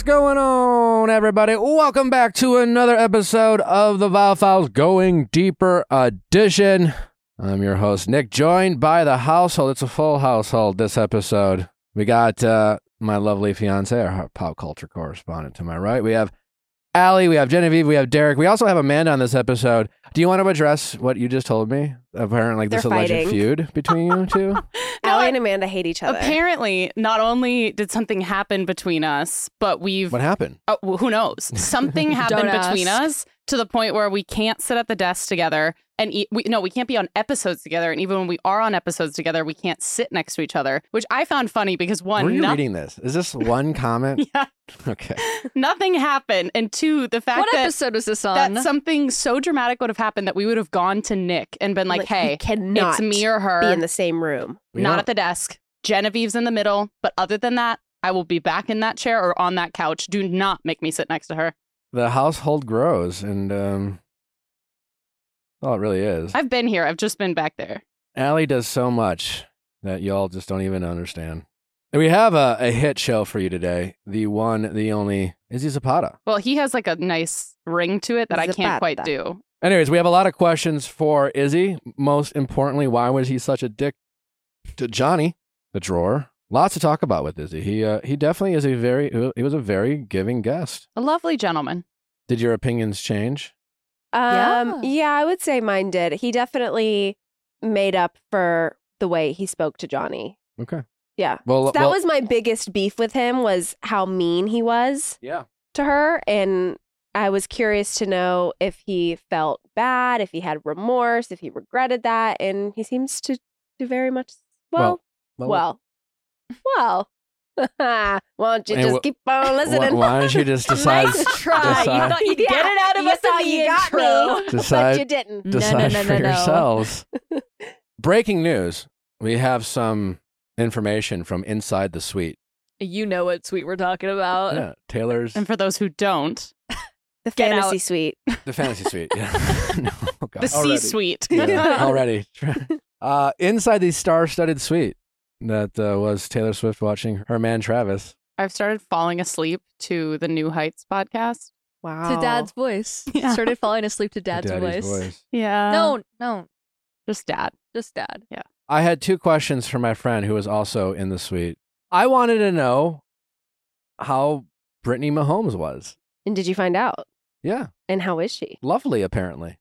What's going on, everybody? Welcome back to another episode of the Viall Files Going Deeper edition. I'm your host, Nick, joined by the household. It's a full household this episode. We got uh, my lovely fiance, our pop culture correspondent to my right. We have Allie, we have Genevieve, we have Derek. We also have Amanda on this episode. Do you want to address what you just told me? Apparently, like this They're alleged fighting. feud between you two. Allie and Amanda hate each other. Apparently, not only did something happen between us, but we've What happened? oh, well, who knows? Something happened Don't between ask. us to the point where we can't sit at the desk together and eat. We, no, we can't be on episodes together. And even when we are on episodes together, we can't sit next to each other, which I found funny because one, Were you no- reading this? Is this one comment? yeah, Okay. nothing happened, and two, the fact What that episode was this on? that something so dramatic would have happened that we would have gone to Nick and been like, we "Hey, cannot it's me or her." be in the same room. We not don't- at the desk. Genevieve's in the middle, but other than that, I will be back in that chair or on that couch. Do not make me sit next to her. the household grows, and um, well, it really is. I've been here. I've just been back there. Allie does so much that y'all just don't even understand. We have a, a hit show for you today. The one, the only Izzy Zapata. Well, he has like a nice ring to it that I can't quite do. Anyways, we have a lot of questions for Izzy. Most importantly, why was he such a dick to Johnie, the drawer? Lots to talk about with Izzy. He uh, he definitely is a very he was a very giving guest. A lovely gentleman. Did your opinions change? Um, Yeah. yeah, I would say mine did. He definitely made up for the way he spoke to Johnie. Okay. Yeah. Well, So that well- was my biggest beef with him was how mean he was yeah. to her and I was curious to know if he felt bad, if he had remorse, if he regretted that and he seems to do very much well. Well. Well. Why don't you And just wh- keep on Why, listening? why don't you just decide? nice try. decide- You thought you'd get it out of you us thought in the you got intro. me, Decide- but you didn't. No, decide no, no, for no, no. yourselves. Breaking news. We have some information from inside the suite. You know what suite we're talking about. Yeah, Taylor's And for those who don't, The Get fantasy out. suite. the fantasy suite. Yeah. no, oh God. the C Already. suite. Yeah, already. Uh, inside the star-studded suite that uh, was Taylor Swift watching her man Travis. I've started falling asleep to the New Heights podcast. Wow. To dad's voice. Yeah. Started falling asleep to dad's, Daddy's voice. Yeah. No, no, just dad. just dad. Yeah. I had two questions for my friend who was also in the suite. I wanted to know how Brittany Mahomes was. And did you find out? Yeah, And how is she? lovely apparently.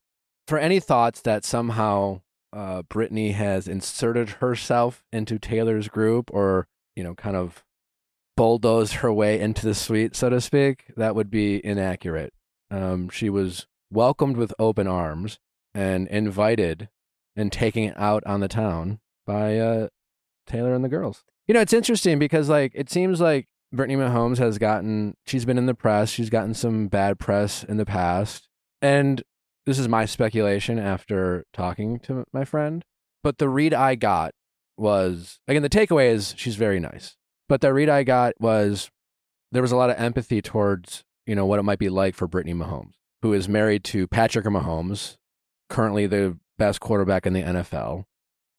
For any thoughts that somehow uh, Brittany has inserted herself into Taylor's group or, you know, kind of bulldozed her way into the suite, so to speak, that would be inaccurate. Um, she was welcomed with open arms and invited and taken out on the town by uh, Taylor and the girls. You know, it's interesting because, like, it seems like Brittany Mahomes has gotten, she's been in the press, she's gotten some bad press in the past. And this is my speculation after talking to my friend. But the read I got was, again, the takeaway is she's very nice. But the read I got was there was a lot of empathy towards, you know, what it might be like for Brittany Mahomes, who is married to Patrick Mahomes, currently the best quarterback in the NFL,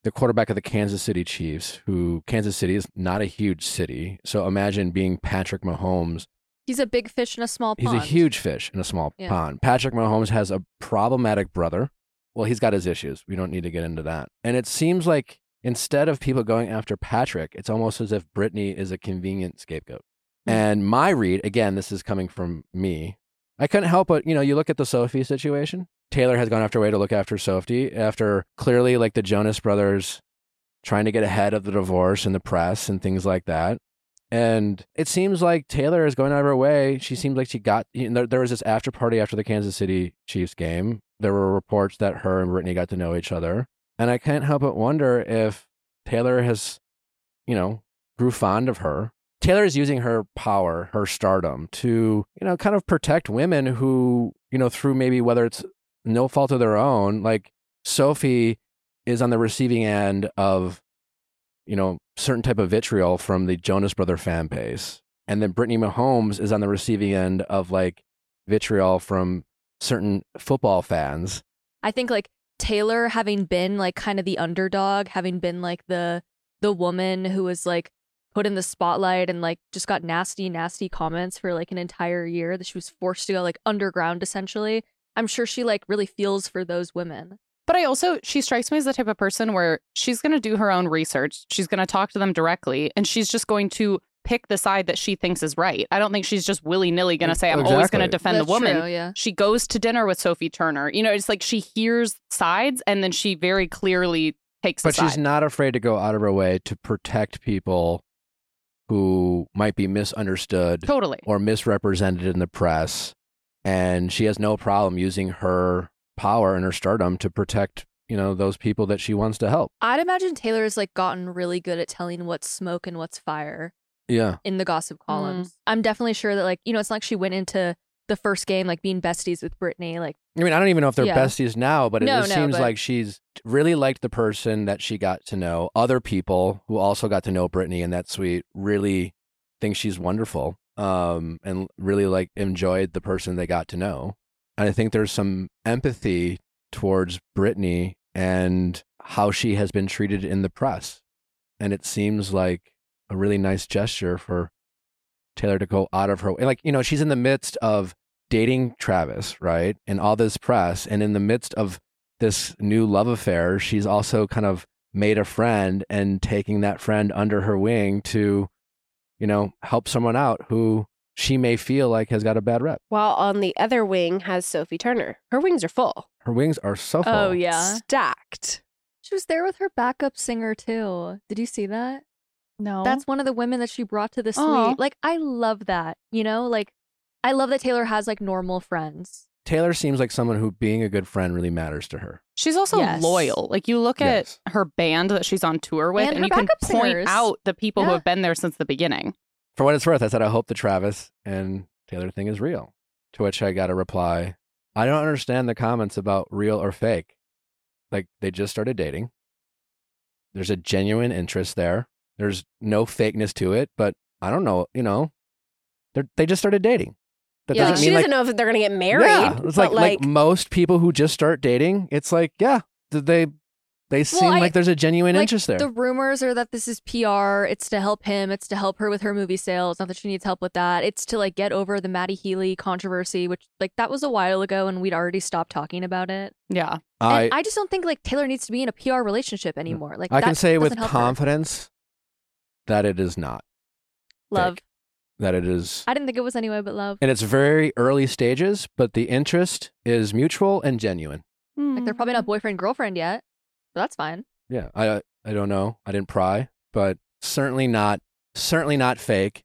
the quarterback of the Kansas City Chiefs, who Kansas City is not a huge city. So imagine being Patrick Mahomes He's a big fish in a small pond. He's a huge fish in a small Yeah. pond. Patrick Mahomes has a problematic brother. Well, he's got his issues. We don't need to get into that. And it seems like instead of people going after Patrick, it's almost as if Brittany is a convenient scapegoat. Hmm. And my read, again, this is coming from me. I couldn't help but, you know, you look at the Sophie situation. Taylor has gone after her way to look after Sophie after clearly like the Jonas brothers trying to get ahead of the divorce and the press and things like that. And it seems like Taylor is going out of her way. She seems like she got, there, there was this after party after the Kansas City Chiefs game. There were reports that her and Brittany got to know each other. And I can't help but wonder if Taylor has, you know, grew fond of her. Taylor is using her power, her stardom to, you know, kind of protect women who, you know, through maybe whether it's no fault of their own, like Sophie is on the receiving end of you know, certain type of vitriol from the Jonas Brother fan base. And then Brittany Mahomes is on the receiving end of like vitriol from certain football fans. I think like Taylor having been like kind of the underdog, having been like the the woman who was like put in the spotlight and like just got nasty, nasty comments for like an entire year that she was forced to go like underground essentially. I'm sure she like really feels for those women. But I also, she strikes me as the type of person where she's going to do her own research. She's going to talk to them directly and she's just going to pick the side that she thinks is right. I don't think she's just willy nilly going to say, I'm always going to defend That's the woman. true, yeah. She goes to dinner with Sophie Turner. You know, it's like she hears sides and then she very clearly takes But the she's not afraid to go out of her way to protect people who might be misunderstood totally. or misrepresented in the press. And she has no problem using her power and her stardom to protect, you know, those people that she wants to help. I'd imagine Taylor's like gotten really good at telling what's smoke and what's fire Yeah. in the gossip Mm. columns. I'm definitely sure that like, you know, it's like she went into the first game like being besties with Brittany. Like I mean, I don't even know if they're Yeah. besties now, but it No, just no, seems but- like she's really liked the person that she got to know. Other people who also got to know Brittany in that suite really think she's wonderful um, and really like enjoyed the person they got to know. And I think there's some empathy towards Brittany and how she has been treated in the press. And it seems like a really nice gesture for Taylor to go out of her way. Like, you know, she's in the midst of dating Travis, right? And all this press. And in the midst of this new love affair, she's also kind of made a friend and taking that friend under her wing to, you know, help someone out who she may feel like has got a bad rep. While on the other wing has Sophie Turner. Her wings are full, Her wings are so oh, full. Oh yeah. stacked. She was there with her backup singer too. Did you see that? No. That's one of the women that she brought to the suite. Aw. Like I love that. You know, like I love that Taylor has like normal friends. Taylor seems like someone who being a good friend really matters to her. She's also Yes. loyal. Like you look Yes. at her band that she's on tour with, And and, you can backup point singers. out the people who have been there since the beginning. For what it's worth, I said, I hope the Travis and Taylor thing is real. To which I got a reply I don't understand the comments about real or fake. Like, they just started dating. There's a genuine interest there. There's no fakeness to it, but I don't know, you know, they they just started dating. That yeah, like, doesn't she mean doesn't like, know if they're gonna get married. yeah, it's like, like, like most people who just start dating, it's like, yeah, th- they they seem I- like there's a genuine like, interest there. The rumors are that this is PR. It's to help him. It's to help her with her movie sales. Not that she needs help with that. It's to like get over the Matty Healy controversy, which like that was a while ago and we'd already stopped talking about it. Yeah. I and I just don't think like Taylor needs to be in a PR relationship mm. anymore. Like I can say with doesn't her. confidence that it is not. love. fake. That it is I didn't think it was anyway, but love. and it's very early stages, but the interest is mutual and genuine. Like they're probably not hmm. boyfriend girlfriend yet, but that's fine. Yeah, I I don't know. I didn't pry, but certainly not certainly not fake,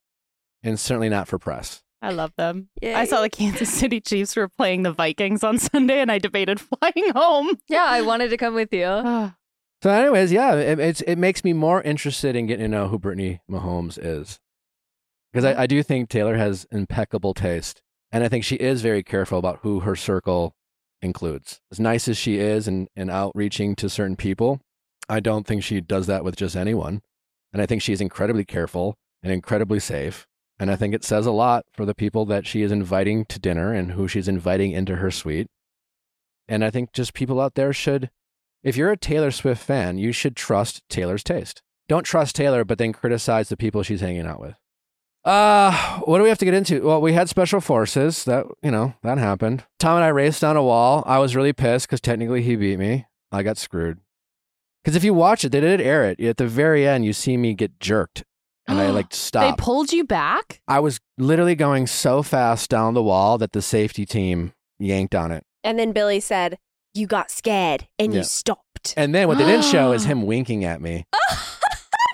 and certainly not for press. I love them. Yeah, I saw the Kansas City Chiefs were playing the Vikings on Sunday, and I debated flying home. Yeah, I wanted to come with you. So, anyways, yeah, it, it's it makes me more interested in getting to know who Brittany Mahomes is, because I, I do think Taylor has impeccable taste, and I think she is very careful about who her circle includes. As nice as she is and and outreaching to certain people, I don't think she does that with just anyone, and I think she's incredibly careful and incredibly safe. And I think it says a lot for the people that she is inviting to dinner and who she's inviting into her suite. And I think just people out there should if you're a Taylor Swift fan, you should trust Taylor's taste. Don't trust Taylor, but then criticize the people she's hanging out with. Uh, what do we have to get into? Well, we had special forces. That, you know, that happened. Tom and I raced down a wall. I was really pissed because technically he beat me. I got screwed. Because if you watch it, they did air it. At the very end, you see me get jerked. And I like stopped. They pulled you back? I was literally going so fast down the wall that the safety team yanked on it. and then Billy said, "You got scared and Yeah. you stopped." And then what they didn't show is him winking at me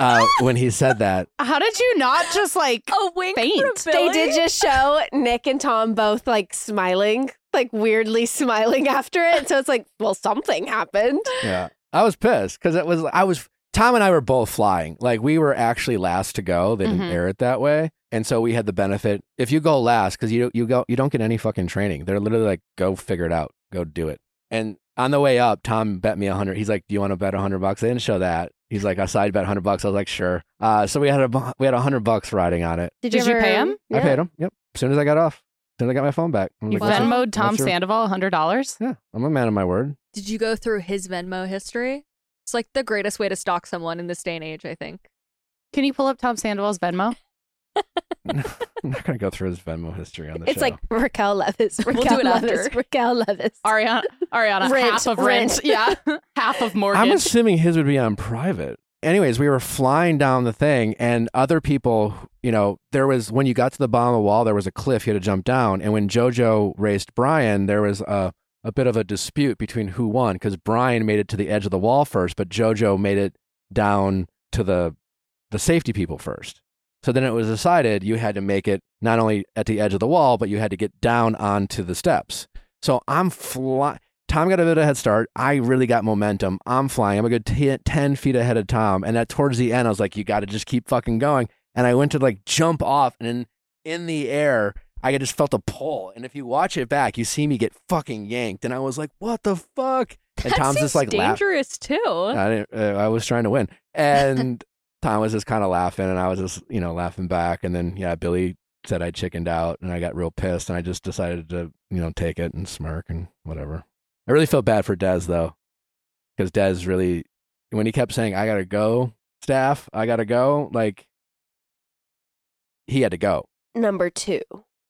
uh, when he said that. How did you not just like A wink Faint. from They did just show Nick and Tom both like smiling, like weirdly smiling after it. So it's like, well, something happened. Yeah. I was pissed because it was, I was, Tom and I were both flying. Like we were actually last to go. They didn't Mhm. air it that way. And so we had the benefit. If you go last, because you, you go, you don't get any fucking training. They're literally like, go figure it out, go do it. And on the way up, Tom bet me a hundred. He's like, do you want to bet a hundred bucks? They didn't show that. He's like, I side bet hundred bucks. I was like, sure. Uh, so we had a, we had a hundred bucks riding on it. Did you pay him? I paid him. Yep. As soon as I got off, as soon as I got my phone back. I'm you like, what's your- Venmoed Tom what's your- Sandoval hundred dollars? Yeah. I'm a man of my word. Did you go through his Venmo history? It's like the greatest way to stalk someone in this day and age, I think. Can you pull up Tom Sandoval's Venmo? I'm not gonna go through his Venmo history on the It's show. like Raquel Leviss. Raquel We'll do it Leviss. after. Raquel Leviss. Ariana, Ariana, Rent, half of rent. rent. Yeah, half of mortgage. I'm assuming his would be on private. Anyways, we were flying down the thing, and other people, you know, there was when you got to the bottom of the wall, there was a cliff you had to jump down. And when JoJo raced Brian, there was a, a bit of a dispute between who won because Brian made it to the edge of the wall first, but JoJo made it down to the the safety people first. So then it was decided you had to make it not only at the edge of the wall, but you had to get down onto the steps. So I'm flying. Tom got a bit of a head start. I really got momentum. I'm flying. I'm a good t- 10 feet ahead of Tom. And at towards the end, I was like, you got to just keep fucking going. And I went to like jump off and in, in the air, I just felt a pull. And if you watch it back, you see me get fucking yanked. And I was like, what the fuck? And That Tom's just like dangerous too. I didn't. Uh, I was trying to win, and Tom was just kind of laughing, and I was just you know laughing back. And then yeah, Billy said I chickened out, and I got real pissed, and I just decided to you know take it and smirk and whatever. I really felt bad for Dez though, because Dez really when he kept saying I gotta go, staff, I gotta go, like he had to go. Number two.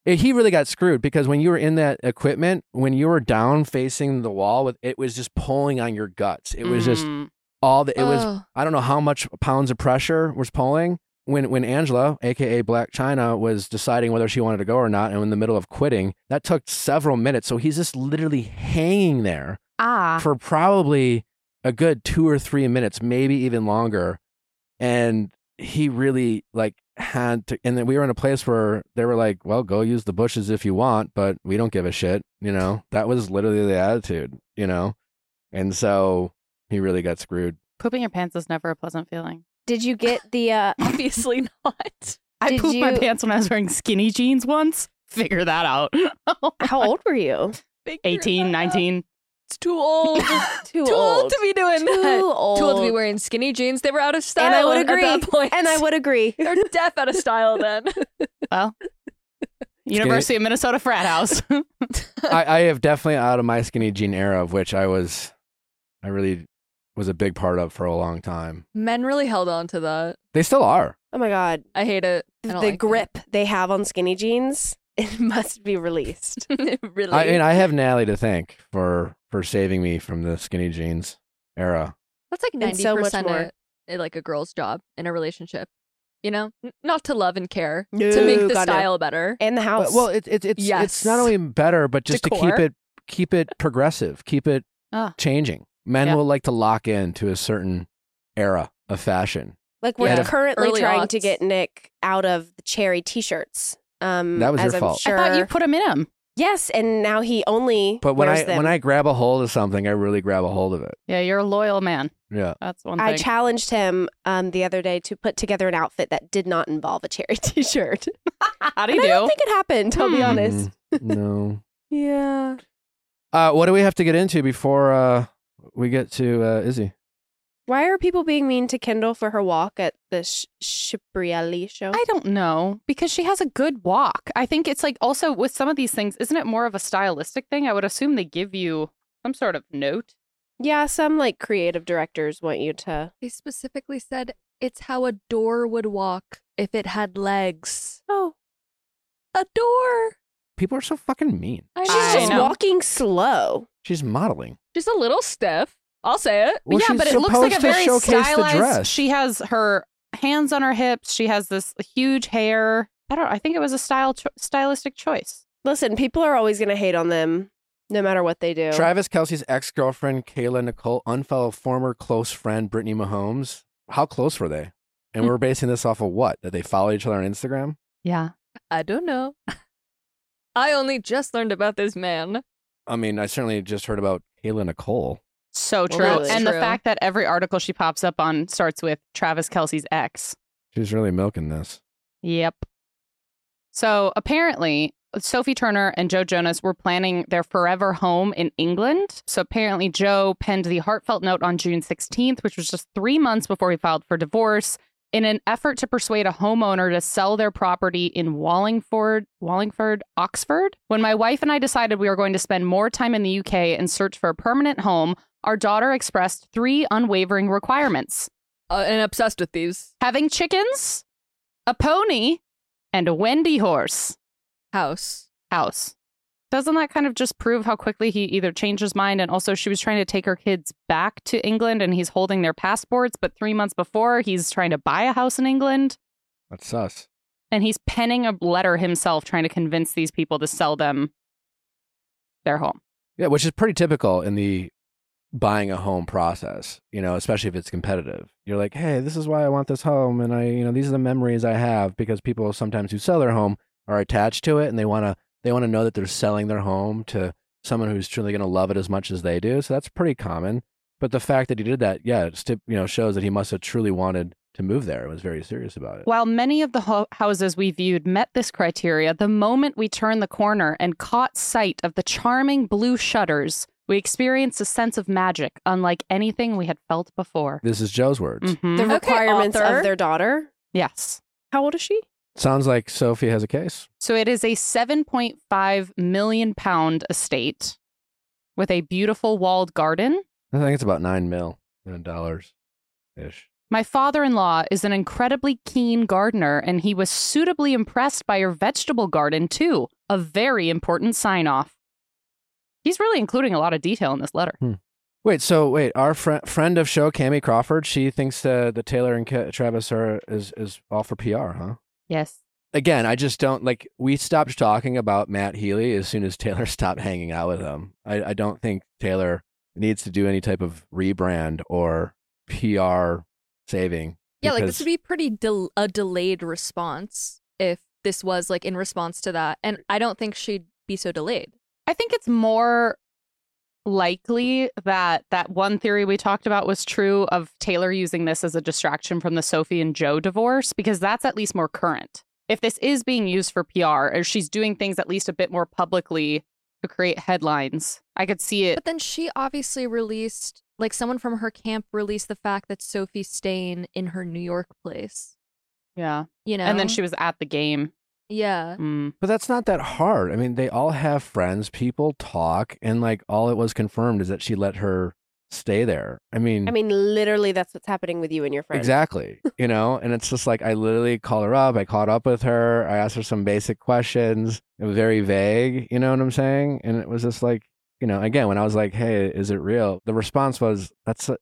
Eh, He really got screwed because when you were in that equipment, when you were down facing the wall, with it was just pulling on your guts. It was just Mm. All the it was Oh. I don't know how much pounds of pressure was pulling when when Angela, aka Blac Chyna, was deciding whether she wanted to go or not, and in the middle of quitting. That took several minutes. So he's just literally hanging there ah. for probably a good two or three minutes, maybe even longer. And he really like had to and then we were in a place where they were like, Well, go use the bushes if you want, but we don't give a shit, you know? That was literally the attitude, you know? And so he really got screwed. Pooping your pants is never a pleasant feeling. Did you get the uh Obviously not. I Did pooped my you- pants when I was wearing skinny jeans once. Figure that out. how old were you? 18, 19. It's too old. Too, too old to be doing Too that. old. Too old to be wearing skinny jeans. They were out of style. And I would at agree. that point. And I would agree. They're deaf out of style then. Well, University of Minnesota frat house. I, I have definitely out of my skinny jean era, of which I was, I really was a big part of for a long time. Men really held on to that. They still are. Oh my god. I hate it. I The like grip they have on skinny jeans, it must be released. really. I mean, I have Natalie to thank for for saving me from the skinny jeans era. That's like And ninety so much percent more. of eh, like a girl's job in a relationship. You know, not to love and care, No, to make the God, no. style better. And the But, house. well, it's it's it's it's not only better, but just to keep it keep it progressive, keep it Ah. changing. Men Yeah. will like to lock in to a certain era of fashion. like we're Yeah. currently Early trying to get Nick out of the cherry t-shirts. Um, That was as your I'm fault. Sure. I thought you put him in them. yes, and now he only But when wears I them. when I grab a hold of something, I really grab a hold of it. Yeah, you're a loyal man. Yeah. That's one I challenged him um, the other day to put together an outfit that did not involve a cherry t-shirt. How do And you I don't think it happened. I'll be Hmm. honest. Mm, no. Yeah. Uh, what do we have to get into before uh, we get to uh, Izzy? Why are people being mean to Kendall for her walk at the Sh- Schiaparelli show? I don't know because she has a good walk. I think it's like also with some of these things, isn't it more of a stylistic thing? I would assume they give you some sort of note. yeah, some like creative directors want you to. They specifically said it's how a door would walk if it had legs. Oh, A door. People are so fucking mean. She's I just know. walking slow. She's modeling. Just a little stiff. I'll say it. Well, yeah, she's but it looks like a very showcase the stylized. dress. She has her hands on her hips. She has this huge hair. I don't. I think it was a style cho- stylistic choice. Listen, people are always going to hate on them no matter what they do. Travis Kelce's ex girlfriend, Kayla Nicole, unfellow former close friend, Brittany Mahomes. How close were they? And we're basing this off of what? That they follow each other on Instagram? Yeah. I don't know. I only just learned about this man. I mean, I certainly just heard about Kayla Nicole. So true. really. and the fact that every article she pops up on starts with Travis Kelce's ex. She's really milking this. Yep. So apparently, Sophie Turner and Joe Jonas were planning their forever home in England. So apparently, Joe penned the heartfelt note on June 16th, which was just three months before he filed for divorce, in an effort to persuade a homeowner to sell their property in Wallingford, Wallingford, Oxford. When my wife and I decided we were going to spend more time in the UK and search for a permanent home, our daughter expressed three unwavering requirements. uh, and obsessed with these. Having chickens, a pony, and a Wendy horse House. house. Doesn't that kind of just prove how quickly he either changed his mind and also she was trying to take her kids back to England and he's holding their passports, but three months before he's trying to buy a house in England That's sus. and he's penning a letter himself trying to convince these people to sell them their home. Yeah, which is pretty typical in the buying a home process, you know, especially if it's competitive. You're like, hey, this is why I want this home. And I, you know, these are the memories I have because people sometimes who sell their home are attached to it and they want to, they want to know that they're selling their home to someone who's truly going to love it as much as they do. So that's pretty common. But the fact that he did that, yeah, it you know, shows that he must have truly wanted to move there and was very serious about it. While many of the ho- houses we viewed met this criteria, the moment we turned the corner and caught sight of the charming blue shutters, we experienced a sense of magic unlike anything we had felt before. This is Joe's words. Mhm. The requirements author. of their daughter. Yes. How old is she? Sounds like Sophie has a case. So it is a 7.5 million pound estate with a beautiful walled garden. I think it's about nine mil in dollars ish. My father in law is an incredibly keen gardener, and he was suitably impressed by your vegetable garden, too. A very important sign off. He's really including a lot of detail in this letter. Wait, so wait, our fri friend of show, Cami Crawford, she thinks uh, the Taylor and Travis are is is all for PR, huh? Yes. Again, I just don't like. We stopped talking about Matt Healy as soon as Taylor stopped hanging out with him. I, I don't think Taylor needs to do any type of rebrand or PR saving. Yeah, like this would be pretty del- a delayed response if this was like in response to that. And I don't think she'd be so delayed. I think it's more likely that that one theory we talked about was true of Taylor using this as a distraction from the Sophie and Joe divorce because that's at least more current. If this is being used for PR or she's doing things at least a bit more publicly to create headlines, I could see it. But then she obviously released, like someone from her camp released the fact that Sophie's staying in her New York place. Yeah. You know, And then she was at the game. Yeah. Mm. But that's not that hard. I mean, they all have friends. People talk, and like all it was confirmed is that she let her stay there. I mean, I mean, literally, that's what's happening with you and your friends. Exactly. You know, and it's just like I literally called her up. I caught up with her. I asked her some basic questions. It was very vague. You know what I'm saying? And it was just like, you know, again, when I was like, "Hey, is it real?" The response was, "That's a,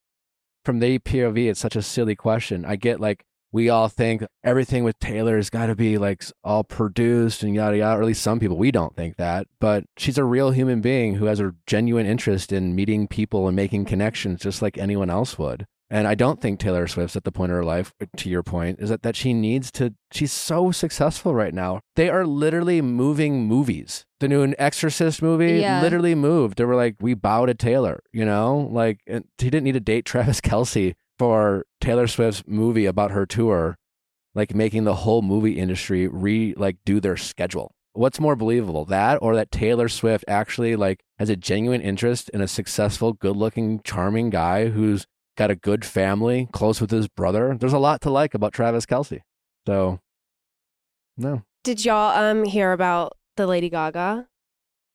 from the POV. It's such a silly question." I get like we all think everything with Taylor has got to be like all produced and yada yada. Or at least some people we don't think that. But she's a real human being who has a genuine interest in meeting people and making connections, just like anyone else would. And I don't think Taylor Swift's at the point of her life, uh, to your point, is that, that she needs to, she's so successful right now. They are literally moving movies. The new Exorcist movie Yeah. literally moved. They were like, we bow to Taylor, you know? Like, and he didn't need to date Travis Kelce for Taylor Swift's movie about her tour, like making the whole movie industry re, like, do their schedule. What's more believable, that or that Taylor Swift actually, like, has a genuine interest in a successful, good looking, charming guy who's got a good family, close with his brother. There's a lot to like about Travis Kelce. So, no. Did y'all um hear about the Lady Gaga?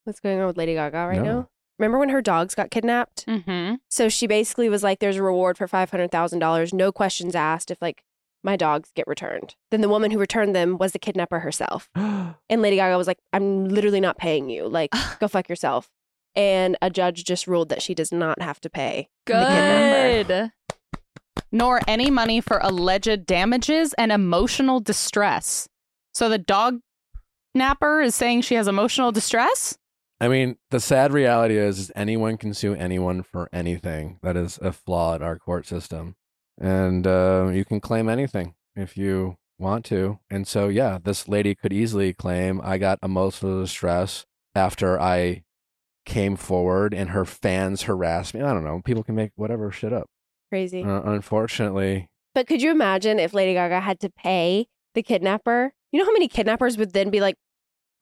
What's going on with Lady Gaga right No. now? Remember when her dogs got kidnapped? Mm-hmm. So she basically was like, "There's a reward for five hundred thousand dollars, no questions asked. If like my dogs get returned." Then the woman who returned them was the kidnapper herself, and Lady Gaga was like, "I'm literally not paying you. Like, go fuck yourself." And a judge just ruled that she does not have to pay. the. Good. Nor any money for alleged damages and emotional distress. So the dog napper is saying she has emotional distress? I mean, the sad reality is, is anyone can sue anyone for anything. That is a flaw in our court system. And uh, you can claim anything if you want to. And so, yeah, this lady could easily claim I got emotional distress after I came forward and her fans harassed me. I don't know. People can make whatever shit up. Crazy. Uh, unfortunately, But could you imagine if Lady Gaga had to pay the kidnapper? You know how many kidnappers would then be like,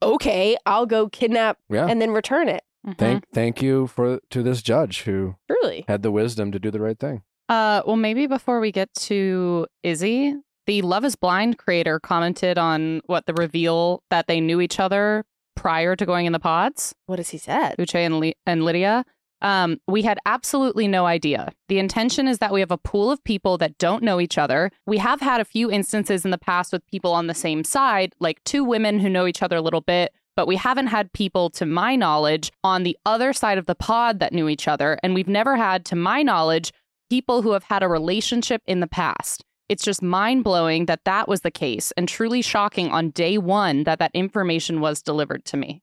"Okay, I'll go kidnap yeah. and then return it." Mhm. thank thank you for to this judge who Truly. had the wisdom to do the right thing. Uh, well, maybe before we get to Izzy, the Love is Blind creator commented on what the reveal that they knew each other prior to going in the pods, What has he said? Uche and, Li- and Lydia. Um, we had absolutely no idea. The intention is that we have a pool of people that don't know each other. We have had a few instances in the past with people on the same side, like two women who know each other a little bit, but we haven't had people, to my knowledge, on the other side of the pod that knew each other. And we've never had, to my knowledge, people who have had a relationship in the past. It's just mind blowing that that was the case and truly shocking on day one that that information was delivered to me.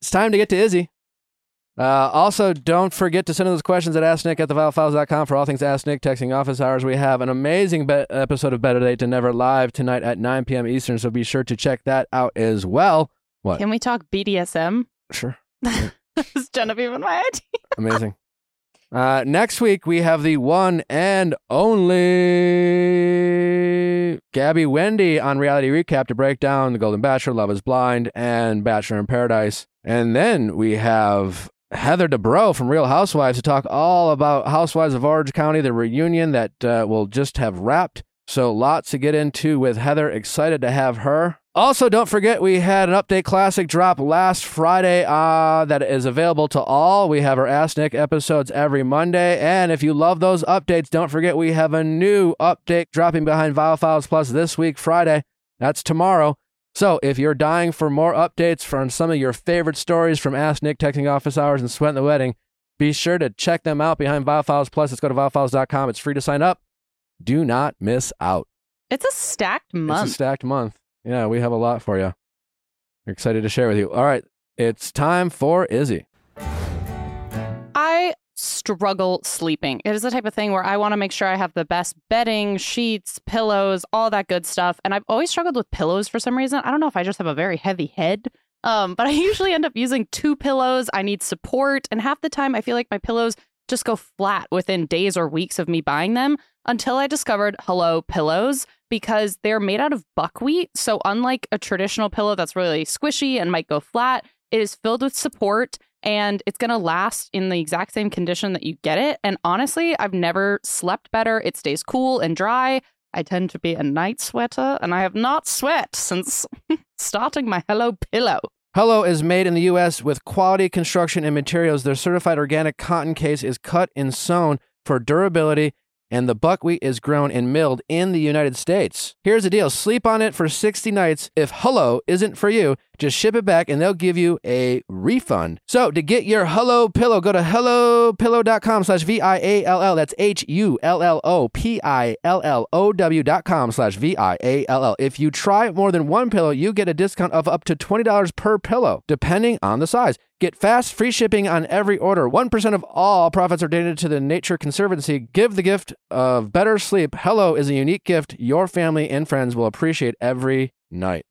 It's time to get to Izzy. Uh, also, don't forget to send in those questions at AskNick at theviallfiles.com for all things Ask Nick, texting office hours. We have an amazing be- episode of Better Late to Never live tonight at 9 p.m. Eastern, so be sure to check that out as well. What? Can we talk BDSM? Sure. Is Genevieve and my idea? Amazing. Uh, next week, we have the one and only Gabby Windey on Reality Recap to break down The Golden Bachelor, Love is Blind, and Bachelor in Paradise. And then we have Heather Dubrow from Real Housewives to talk all about Housewives of Orange County, the reunion that uh, will just have wrapped. So lots to get into with Heather. Excited to have her. Also, don't forget we had an update classic drop last Friday uh, that is available to all. We have our Ask Nick episodes every Monday. And if you love those updates, don't forget we have a new update dropping behind Viall Files Plus this week, Friday. That's tomorrow. So if you're dying for more updates from some of your favorite stories from Ask Nick, Texting Office Hours, and Sweat in the Wedding, be sure to check them out behind Viall Files Plus. Let's go to viallfiles.com. It's free to sign up. Do not miss out. It's a stacked month. It's a stacked month. Yeah, we have a lot for you. We're excited to share with you. All right, it's time for Izzy. Struggle sleeping. It is the type of thing where I want to make sure I have the best bedding, sheets, pillows, all that good stuff. And I've always struggled with pillows for some reason. I don't know if I just have a very heavy head. Um, but I usually end up using two pillows. I need support. And half the time, I feel like my pillows just go flat within days or weeks of me buying them until I discovered Hullo Pillows because they're made out of buckwheat. So, unlike a traditional pillow that's really squishy and might go flat, it is filled with support and it's going to last in the exact same condition that you get it. And honestly, I've never slept better. It stays cool and dry. I tend to be a night sweater and I have not sweat since starting my Hullo Pillow. Hullo is made in the U.S. with quality construction and materials. Their certified organic cotton case is cut and sewn for durability and the buckwheat is grown and milled in the United States. Here's the deal sleep on it for 60 nights. If Hullo isn't for you, just ship it back and they'll give you a refund. So to get your Hullo pillow, go to hullopillow.com slash V-I-A-L-L. That's H-U-L-L-O-P-I-L-L-O-W dot com slash V-I-A-L-L. If you try more than one pillow, you get a discount of up to $20 per pillow, depending on the size. Get fast, free shipping on every order. 1% of all profits are donated to the Nature Conservancy. Give the gift of better sleep. Hullo is a unique gift your family and friends will appreciate every night.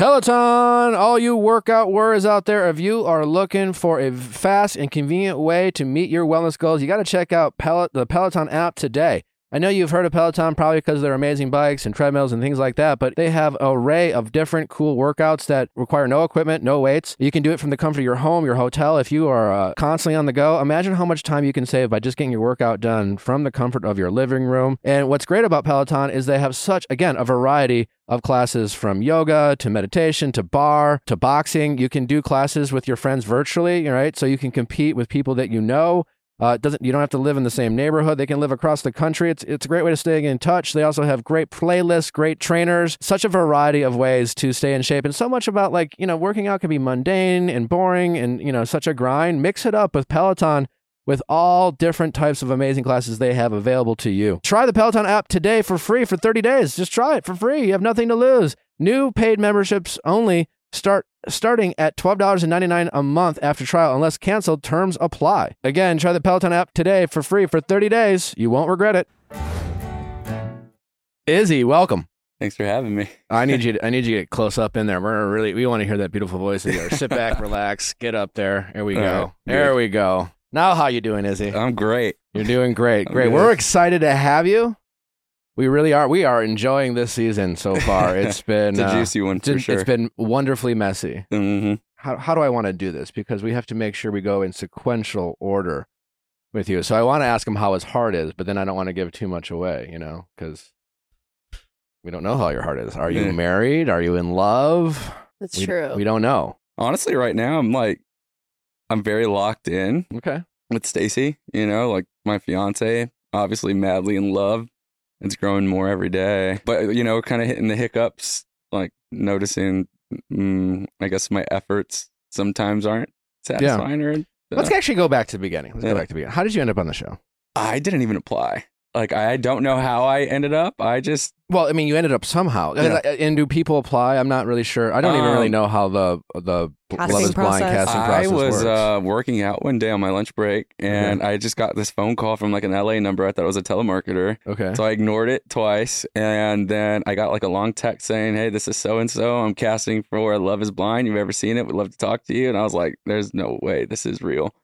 Peloton, all you workout warriors out there, if you are looking for a fast and convenient way to meet your wellness goals, you got to check out Pel- the Peloton app today. I know you've heard of Peloton probably because their amazing bikes and treadmills and things like that, but they have an array of different cool workouts that require no equipment, no weights. You can do it from the comfort of your home, your hotel. If you are uh, constantly on the go, imagine how much time you can save by just getting your workout done from the comfort of your living room. And what's great about Peloton is they have such, again, a variety of classes from yoga to meditation to barre to boxing. You can do classes with your friends virtually, right? So you can compete with people that you know. Uh, doesn't you don't have to live in the same neighborhood. They can live across the country. It's it's a great way to stay in touch. They also have great playlists, great trainers, such a variety of ways to stay in shape. And so much about like you know working out can be mundane and boring and you know such a grind. Mix it up with Peloton with all different types of amazing classes they have available to you. Try the Peloton app today for free for 30 days. Just try it for free. You have nothing to lose. New paid memberships only start starting at $12.99 a month after trial unless canceled terms apply. Again try the peloton app today for free for 30 days. You won't regret it. Izzy welcome. Thanks for having me. i need you to, i need you to get close up in there. We're really we want to hear that beautiful voice of yours. Sit back relax get up there. Here we All go. right, there we go. Now how you doing izzy? I'm great. you're doing great I'm great. good. we're excited to have you we really are we are enjoying this season so far it's been It's a uh, juicy one for been- sure. it's been wonderfully messy hmm how, how do I want to do this? Because we have to make sure we go in sequential order with you. So I want to ask him how his heart is, but then I don't want to give too much away, you know, because we don't know how your heart is. Are you Yeah. married? Are you in love? That's we, true. We don't know. Honestly, right now I'm like I'm very locked in Okay. with Stacy, you know, like my fiance, obviously madly in love. It's growing more every day. But, you know, kind of hitting the hiccups, like noticing, mm, I guess my efforts sometimes aren't satisfying her. Let's actually go back to the beginning. Let's Yeah. go back to the beginning. How did you end up on the show? I didn't even apply. Like, I don't know how I ended up. I just, Well, I mean, you ended up somehow. Yeah. And do people apply? I'm not really sure. I don't even really Um, know how the the Casting Love is Blind casting process. casting I was works. uh, working out one day on my lunch break and I just got this phone call from like an LA number. I thought it was a telemarketer. okay. So I ignored it twice, and then I got like a long text saying, "Hey, this is so and so. I'm casting for Love Is Blind. You've ever seen it? Would love to talk to you." And I was like, "There's no way this is real."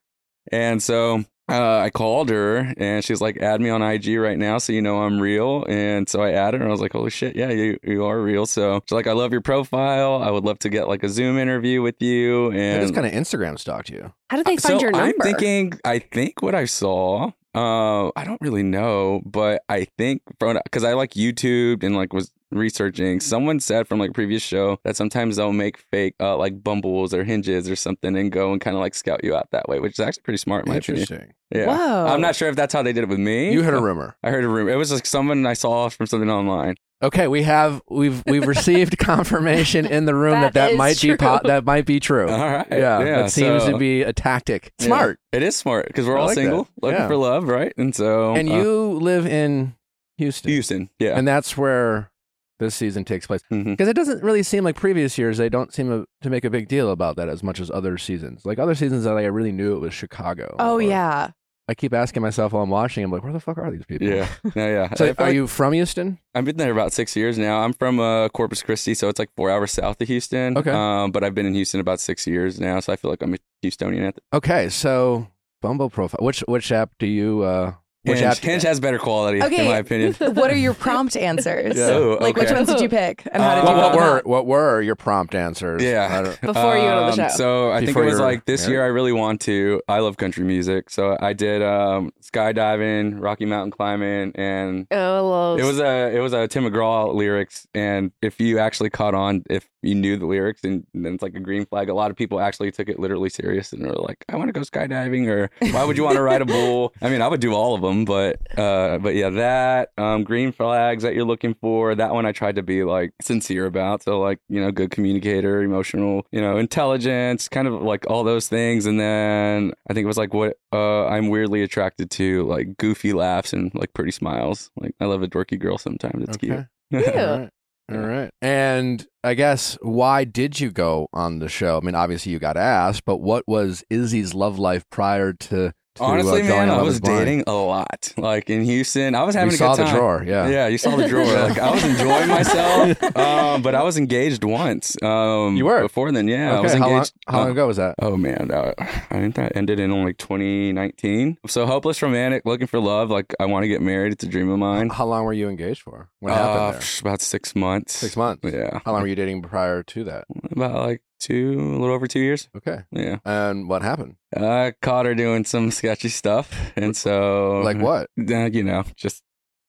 And so uh, I called her, and she's like, "Add me on IG right now, so you know I'm real." And so I added her, and I was like, "Holy shit, yeah, you you are real." So she's like, "I love your profile. I would love to get like a Zoom interview with you." And just kind of Instagram stalked you. How did they find so your number? I'm thinking, I think what I saw, uh, I don't really know, but I think from because I like YouTube and like was researching. Someone said from like previous show that sometimes they'll make fake uh, like bumbles or hinges or something and go and kind of like scout you out that way, which is actually pretty smart in my opinion. Interesting. Yeah, Whoa. I'm not sure if that's how they did it with me. You heard a rumor. I heard a rumor. It was like someone I saw from something online. Okay, we have we've we've received confirmation in the room that That that, is might be true. po- that might be true. All right. yeah, Yeah. that seems so- to be a tactic. Yeah. Smart. It is smart because we're I all like that. single, looking Yeah. for love, right? And so, And uh, you live in Houston, Houston, yeah. and that's where this season takes place. Because it doesn't really seem like previous years. They don't seem to- to make a big deal about that as much as other seasons. Like other seasons, that like, I really knew it was Chicago. Oh yeah. I keep asking myself while I'm watching. I'm like, where the fuck are these people? Yeah, yeah, yeah. So are like- you from Houston? I've been there about six years now. I'm from uh, Corpus Christi, so it's like four hours south of Houston. Okay. Um, but I've been in Houston about six years now, so I feel like I'm a Houstonian at the Okay, so Bumble profile. Which which app do you? uh Which Hinge, app? Hinge has better quality, Okay. in my opinion. What are your prompt answers? Yeah. Oh, Like which ones did you pick and how Uh, did what, you what vote? were what were your prompt answers? Yeah. Before you go to the Um, show. So I think Before it was like this married? year I really want to. I love country music. So I did um, skydiving, Rocky Mountain climbing, and oh, it was a it was a Tim McGraw lyrics. And if you actually caught on, if you knew the lyrics, and then it's like a green flag. A lot of people actually took it literally serious and were like, "I want to go skydiving," or "Why would you want to ride a bull?" I mean, I would do all of them, but uh, but yeah, that um, green flags that you're looking for. That one I tried to be like sincere about. So like you know, good communicator, emotional, you know, intelligence, kind of like all those things. And then I think it was like what uh, I'm weirdly attracted to, like goofy laughs and like pretty smiles. Like I love a dorky girl sometimes. It's Okay. cute. Cute. All right. All right. And I guess why did you go on the show? I mean, obviously you got asked, but what was Izzy's love life prior to? To uh, Honestly, going man, I was Blind? dating a lot. Like in Houston, I was having We a saw good the time. drawer. Yeah. Yeah, you saw the drawer. like I was enjoying myself, um, but I was engaged once. Um, You were? before then. Yeah, Okay. I was how long, engaged. how long uh, ago was that? Oh man, uh, I think that ended in like 2019. So hopeless romantic, looking for love. Like I want to get married. It's a dream of mine. How long were you engaged for? What Uh, happened there? About six months. Six months. Yeah, How long were you dating prior to that? about like two, a little over two years. Okay. Yeah, And what happened? I caught her doing some sketchy stuff, and so Like what? Uh, you know, just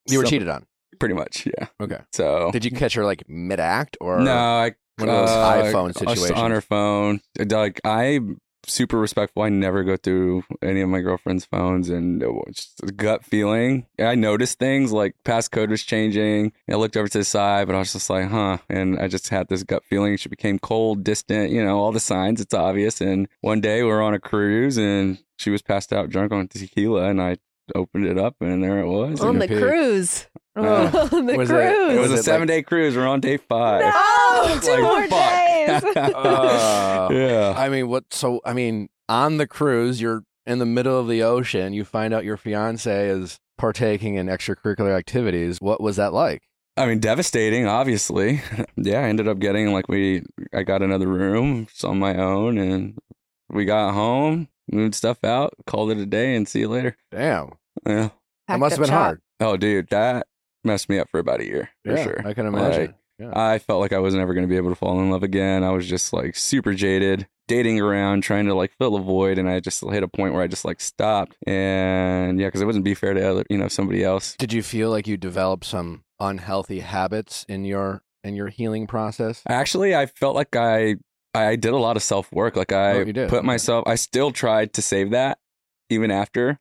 You were cheated on. pretty much. Yeah. Okay. So Did you catch her like mid act or no, I one of those uh, iPhone I situations? on her phone. Like I'm super respectful. I never go through any of my girlfriend's phones, and it was just a gut feeling. I noticed things like passcode was changing. I looked over to the side, but I was just like, huh. And I just had this gut feeling. She became cold, distant. You know, all the signs. It's obvious. And one day we were on a cruise, and she was passed out drunk on tequila, and I opened it up, and there it was. on the pig. cruise. Uh, the was it- cruise. it was, Was it a like- seven day cruise. We're on day five. No, two Like, more fuck. days. Uh, yeah. I mean, what? So, I mean, on the cruise, you're in the middle of the ocean. You find out your fiance is partaking in extracurricular activities. What was that like? I mean, devastating, obviously. Yeah, I ended up getting like we, I got another room just on my own, and we got home, moved stuff out, called it a day, and see you later. Damn, Yeah. that Packed must have been shop. hard. Oh, dude, that messed me up for about a year for yeah, sure. I can imagine. yeah. I felt like I was never going to be able to fall in love again. I was just like super jaded, dating around, trying to like fill a void, and I just hit a point where I just like stopped. And yeah, because it wouldn't be fair to other, you know, somebody else. Did you feel like you developed some unhealthy habits in your in your healing process? Actually, I felt like I I did a lot of self work. Like I Oh, put myself. I still tried to save that even after.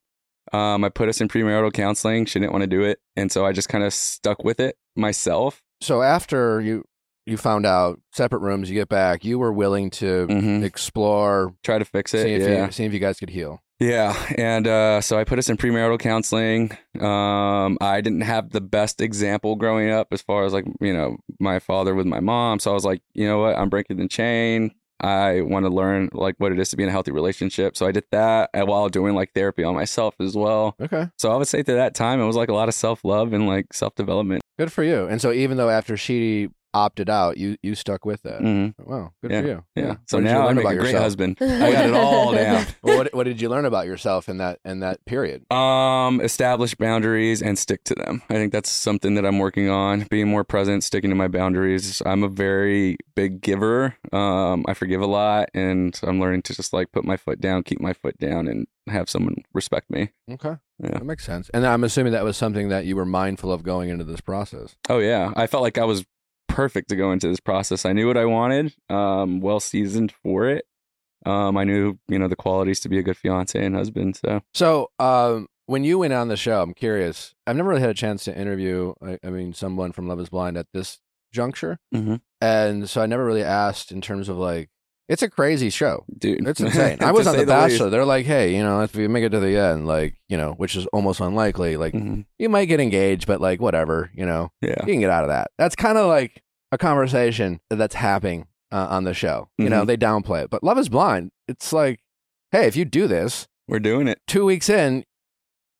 Um, I put us in premarital counseling. She didn't want to do it, and so I just kind of stuck with it myself. So after you you found out separate rooms, you get back, you were willing to hmm explore, Try to fix it. see if yeah. you see if you guys could heal. Yeah, and uh, so I put us in premarital counseling. Um, I didn't have the best example growing up as far as like you know my father with my mom. So I was like, you know what, I'm breaking the chain. I want to learn like what it is to be in a healthy relationship. So I did that while doing like therapy on myself as well. Okay, So I would say to that time it was like a lot of self love and like self development. good for you. And so even though after she opted out, you you stuck with that. hmm Wow, good Yeah, for you. Yeah. So What did you now learn I'm about a great yourself? husband. I got it all down. Well, what what did you learn about yourself in that in that period? Um, establish boundaries and stick to them. I think that's something that I'm working on. Being more present, sticking to my boundaries. I'm a very big giver. Um, I forgive a lot, and I'm learning to just like put my foot down, keep my foot down, and have someone respect me. Okay, Yeah. that makes sense. And I'm assuming that was something that you were mindful of going into this process. Oh yeah, I felt like I was perfect to go into this process. I knew what I wanted. Um, well seasoned for it. Um, I knew you know the qualities to be a good fiance and husband. So So, um, when you went on the show, I'm curious. I've never really had a chance to interview. I, I mean, someone from Love Is Blind at this juncture, Mhm. and so I never really asked in terms of like. It's a crazy show. dude, It's insane. I was on The. Bachelor. They're like, hey, you know, if you make it to the end, like, you know, which is almost unlikely, like, Mhm. you might get engaged, but like, whatever, you know, Yeah. you can get out of that. That's kind of like a conversation that's happening uh, on the show. You know, Mhm. they downplay it, but Love Is Blind. It's like, hey, if you do this, We're doing it. two weeks in,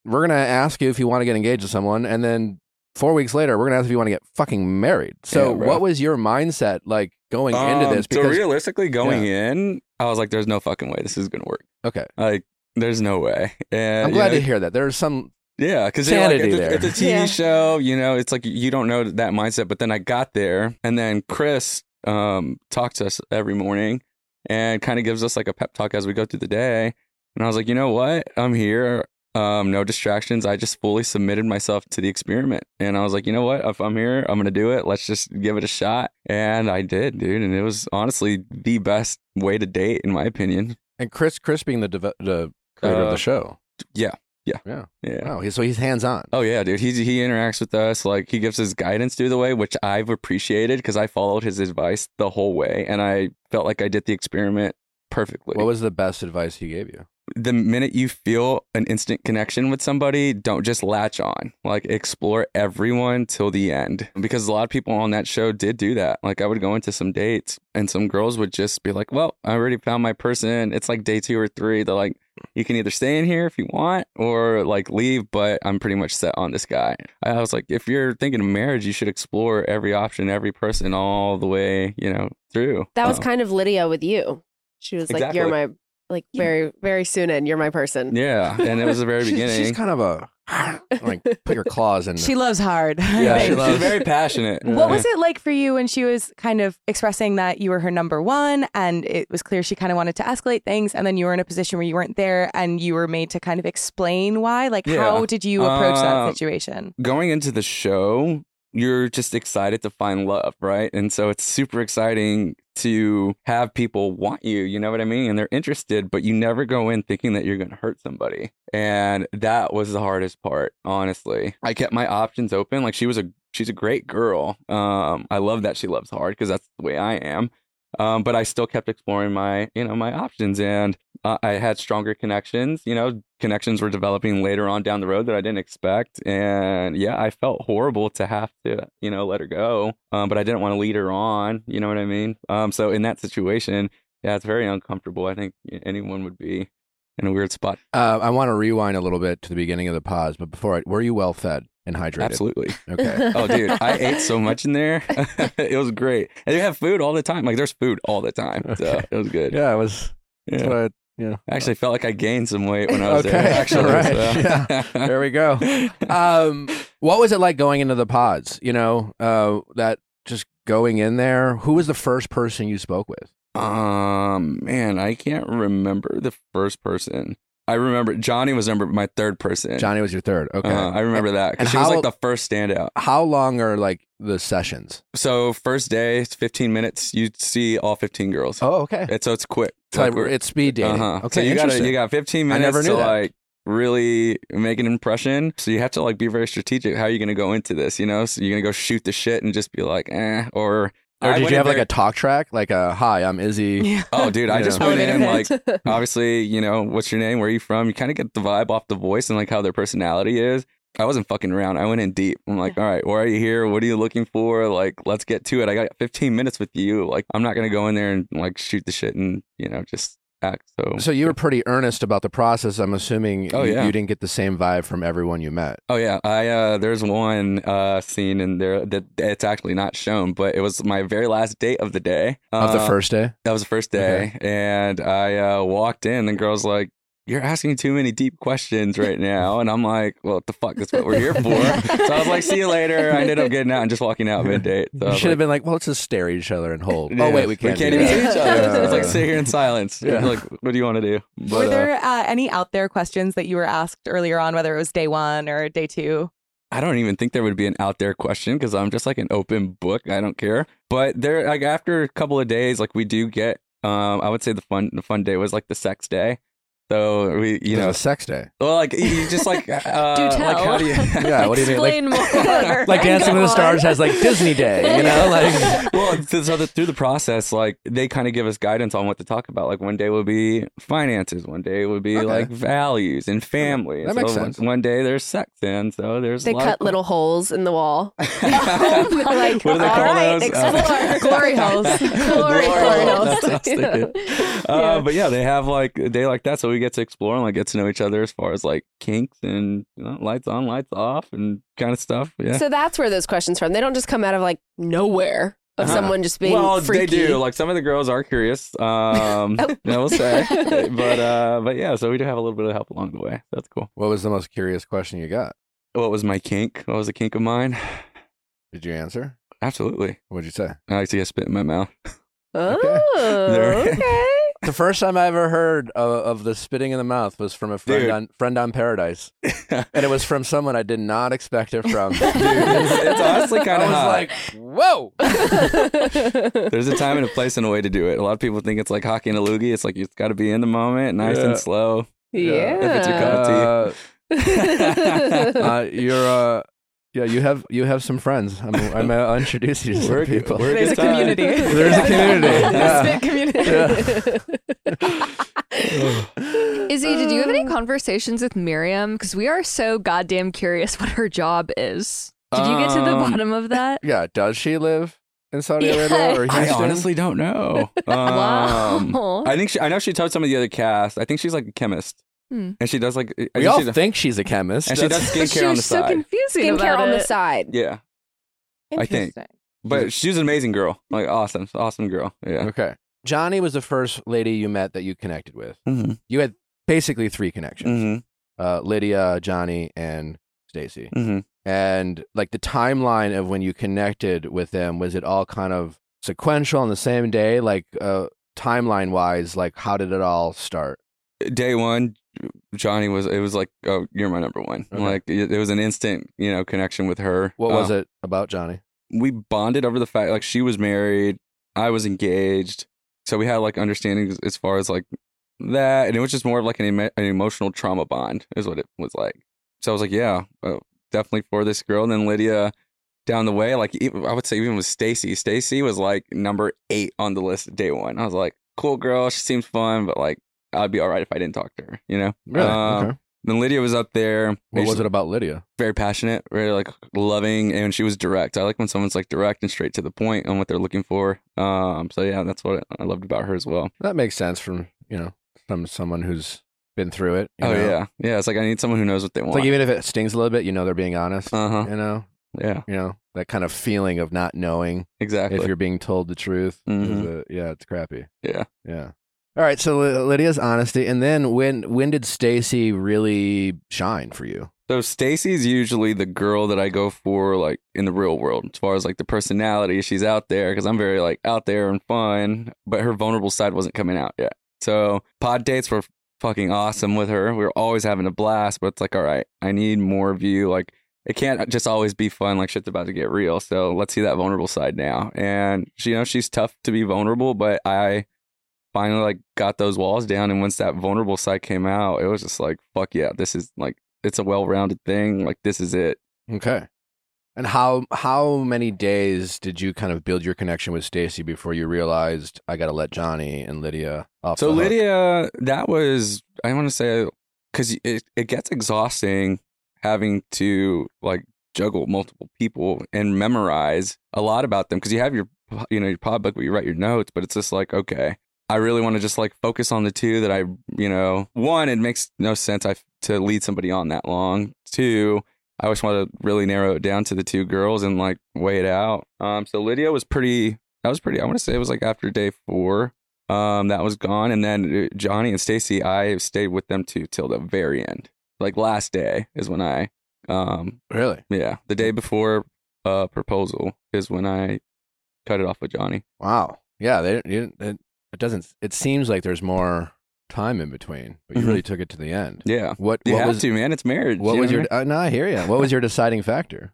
we're gonna ask you if you want to get engaged to someone, and then four weeks later, we're gonna ask if you want to get fucking married. So, Yeah, what was your mindset like going into Um, this? so realistically, going Yeah. in, I was like, "There's no fucking way this is gonna work. okay, Like, there's no way." And I'm you glad know, to hear that. There's some Yeah, because sanity like, it's, a, it's a TV Yeah. show. You know, it's like you don't know that mindset. But then I got there, and then Chris um talks to us every morning and kind of gives us like a pep talk as we go through the day. And I was like, you know what? I'm here. Um, no distractions. I just fully submitted myself to the experiment. And I was like, you know what? If I'm here, I'm gonna do it. Let's just give it a shot. And I did, dude. And it was honestly the best way to date, in my opinion. and Chris, Chris being the deve- the creator of Uh, the show. yeah, yeah. yeah. Yeah. Wow, so he's hands on. Oh yeah, dude. He he interacts with us like he gives his guidance through the way, which I've appreciated because I followed his advice the whole way, and I felt like I did the experiment perfectly. What was the best advice he gave you? The minute you feel an instant connection with somebody, don't just latch on. Like explore everyone till the end. Because a lot of people on that show did do that. Like I would go into some dates and some girls would just be like, Well, I already found my person. It's like day two or three. They're like, you can either stay in here if you want or like leave, but I'm pretty much set on this guy. I was like, if you're thinking of marriage, you should explore every option, every person all the way, you know, through. That was Um, kind of Lydia with you. She was like, "You're my like very very soon in. You're my person." yeah. And it was the very She's- beginning. She's kind of a like put your claws in. She loves hard. Yeah, she loves- She's very passionate. What was it like for you when she was kind of expressing that you were her number one and it was clear she kind of wanted to escalate things and then you were in a position where you weren't there and you were made to kind of explain why? Like, Yeah. how did you approach Uh, that situation? going into the show, you're just excited to find love, right? And so it's super exciting to have people want you, you know what I mean? And they're interested, but you never go in thinking that you're going to hurt somebody. And that was the hardest part, honestly. I kept my options open. Like she was a she's a great girl. Um I love that she loves hard because that's the way I am. Um, but I still kept exploring my, you know, my options, and uh, I had stronger connections. You know, connections were developing later on down the road that I didn't expect, and yeah, I felt horrible to have to, you know, let her go. Um, but I didn't want to lead her on. You know what I mean? Um, so in that situation, yeah, it's very uncomfortable. I think anyone would be in a weird spot. Uh, I want to rewind a little bit to the beginning of the pause, but before I, were you well fed and hydrated? Absolutely. Okay. Oh, dude, I ate so much in there. it was great, and they have food all the time. Like there's food all the time, so Okay. it was good. yeah, it was. Yeah. I, yeah. I actually felt like I gained some weight when I was Okay, there. Actually, right, so. yeah. There we go. Um, what was it like going into the pods? You know, uh, that just going in there. Who was the first person you spoke with? um, man, I can't remember the first person. I remember Johnie was number my third person. Johnie was your third. Okay. Uh, I remember that because she was like the first standout. How long are like the sessions? So first day, it's 15 minutes. You see all 15 girls. Oh, okay. It's, so it's quick. So Like, it's speed dating. Uh-huh. Okay. So you got you got 15 I minutes never knew to that. like really make an impression. So you have to like be very strategic. How are you going to go into this? You know, so you're going to go shoot the shit and just be like, eh, or. Or did you have like a talk track? Like a hi, I'm Izzy. Yeah. Oh, dude, I just know. went in like obviously, you know, what's your name? Where are you from? You kind of get the vibe off the voice and like how their personality is. I wasn't fucking around. I went in deep. I'm like, all right, why are you here? What are you looking for? Like, let's get to it. I got 15 minutes with you. Like, I'm not gonna go in there and like shoot the shit and you know just act. So, So you were pretty earnest about the process. I'm assuming Oh, you, yeah. you didn't get the same vibe from everyone you met. oh yeah, I uh, there's one uh scene in there that it's actually not shown, but it was my very last date of the day. Of the Uh, first day? That was the first day, and I uh, walked in. The girl's like, "You're asking too many deep questions right now," and I'm like, "Well, what the fuck? That's what we're here for." so I was like, "See you later." I ended up getting out and just walking out mid date. So I you was should have been like, well, let's just stare at each other and hold. yeah, Oh, wait, we can't. We can't do even see each other. Yeah. It's like sit here in silence. Yeah. Like, what do you want to do? But, were uh, there uh, any out there questions that you were asked earlier on, whether it was day one or day two? I don't even think there would be an out there question because I'm just like an open book. I don't care. But there, like after a couple of days, like we do get. Um, I would say the fun, the fun day was like the sex day. So we, you You know, know, sex day. well, like you just like, uh, Do tell. like how do you? Yeah, what do you mean? Like, more. like Dancing with the Stars has like Disney Day, you know? Like, well, so the, through the process, like they kind of give us guidance on what to talk about. Like one day would be finances, one day would be Okay. like values and family. That And makes sense. One, one day there's sex, and so there's they a lot cut of little holes in the wall. what like, do they call right, those? explore. Glory holes. Glory holes. That's what I was thinking. Yeah. Uh, but yeah, they have like a day like that, so we get to explore and like get to know each other as far as like kinks and you know, lights on, lights off, and kind of stuff. Yeah. So that's where those questions from. They don't just come out of like nowhere of Uh-huh. someone just being well, freaky. they do. Like some of the girls are curious. Um, Oh. I will say, but uh, but yeah, so we do have a little bit of help along the way. That's cool. what was the most curious question you got? What was my kink? What was a kink of mine? Did you answer? Absolutely. What'd you say? I like to get spit in my mouth. Okay. Oh, There. okay. The first time I ever heard of, of the spitting in the mouth was from a friend Dude. on friend on Paradise, and it was from someone I did not expect it from. it's, it's honestly kind of hot. like, "Whoa!" There's a time and a place and a way to do it. A lot of people think it's like hockey and a loogie. It's like it's got to be in the moment, nice Yeah. and slow. yeah. If it's your cup. Uh, uh, you're uh, yeah, you have you have some friends. I'm, I'm uh, introduce you to some We're- people. we're- There's a good time. community. There's a community. Yeah. Spit community. Izzy, did you have any conversations with Miriam? Because we are so goddamn curious what her job is. Did you get to the Um, bottom of that? Yeah, does she live in Saudi Arabia or Yes. I honestly don't know. Um, wow. I think she, I know she told some of the other cast. I think she's like a chemist, Hmm. and she does like I we all she does- think she's a chemist. and she does That's- But she skincare on the was so side. confusing Skincare about on the it. side. yeah, I think. Interesting. but she's an amazing girl. Like awesome, awesome girl. Yeah. Okay. Johnie was the first lady you met that you connected with. Mm-hmm. You had basically three connections: Mm-hmm. uh, Lydia, Johnie, and Stacy. Mm-hmm. And like the timeline of when you connected with them, was it all kind of sequential on the same day? Like uh, timeline wise, like how did it all start? Day one, Johnie was. It was like, oh, you're my number one. Okay. Like it, it was an instant, you know, connection with her. What was Uh, it about Johnie? we bonded over the fact like she was married, I was engaged, so we had like understanding as- far as like that, and it was just more of like an, emo- an emotional trauma bond is what it was like. So I was like, yeah, uh, definitely for this girl. And then Lydia down the way, like even, I would say even with Stacy, Stacy was like number eight on the list day one. I was like, cool girl, she seems fun, but like I'd be all right if I didn't talk to her, you know. Really? Um, okay. Then Lydia was up there. What was it about Lydia? Very passionate, very like loving, and she was direct. I like when someone's like direct and straight to the point on what they're looking for. Um, so yeah, that's what I loved about her as well. That makes sense from you know from someone who's been through it. oh know? yeah, yeah. It's like I need someone who knows what they It's want. like even if it stings a little bit, you know they're being honest. uh huh. You know, Yeah, you know that kind of feeling of not knowing exactly. if you're being told the truth. is Mhm. a- yeah, it's crappy. Yeah. Yeah. All right. So uh, Lydia's honesty, and then when when did Stacy really shine for you? So Stacy's usually the girl that I go for like in the real world as far as like the personality. She's out there because I'm very like out there and fun, but her vulnerable side wasn't coming out yet. So pod dates were fucking awesome with her. We were always having a blast, but it's like, all right, I need more of you. Like, it can't just always be fun. Like, shit's about to get real. So let's see that vulnerable side now. And you know, she's tough to be vulnerable, but I finally like got those walls down. And once that vulnerable side came out, it was just like, fuck yeah, this is like, it's a well rounded thing. Like, this is it. Okay. And how how many days did you kind of build your connection with Stacy before you realized I got to let Johnie and Lydia off? So? Lydia, that was I want to say because it it gets exhausting having to like juggle multiple people and memorize a lot about them because you have your you know your pod book where you write your notes, but it's just like okay. I really want to just like focus on the two that I, you know, one, it makes no sense I, to lead somebody on that long. Two, I always want to really narrow it down to the two girls and like weigh it out. Um, so Lydia was pretty. That was pretty. I want to say it was like after day four. Um, that was gone, and then uh, Johnie and Stacy, I stayed with them too till the very end. Like last day is when I, um, really, yeah, the day before uh proposal is when I cut it off with Johnie. wow, yeah, they, you, it, doesn't. It seems like there's more time in between, but you Mhm. really took it to the end. Yeah, What you what have was to, man. It's marriage. what you was your? I mean? Uh, no, I hear you. What was your deciding factor?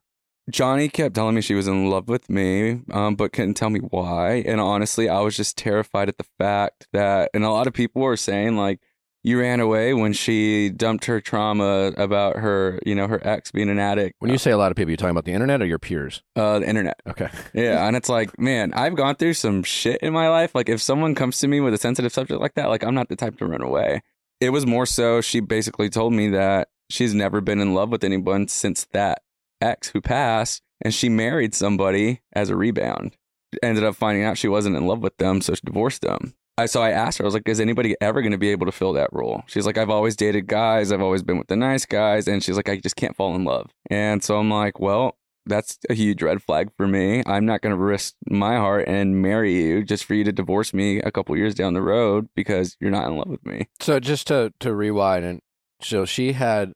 Johnie kept telling me she was in love with me, um, but couldn't tell me why. And honestly, I was just terrified at the fact that, and a lot of people were saying like, you ran away when she dumped her trauma about her, you know, her ex being an addict. When you say a lot of people, you're talking about the internet or your peers? uh, the internet, Okay. yeah, and it's like, man, I've gone through some shit in my life. Like, if someone comes to me with a sensitive subject like that, like, I'm not the type to run away. It was more so she basically told me that she's never been in love with anyone since that ex who passed, and she married somebody as a rebound. Ended up finding out she wasn't in love with them, so she divorced them. I so I asked her, I was like, is anybody ever going to be able to fill that role? She's like, I've always dated guys, I've always been with the nice guys, and she's like, I just can't fall in love. And so I'm like, well, that's a huge red flag for me. I'm not going to risk my heart and marry you just for you to divorce me a couple years down the road because you're not in love with me. So just to to rewind, and so she had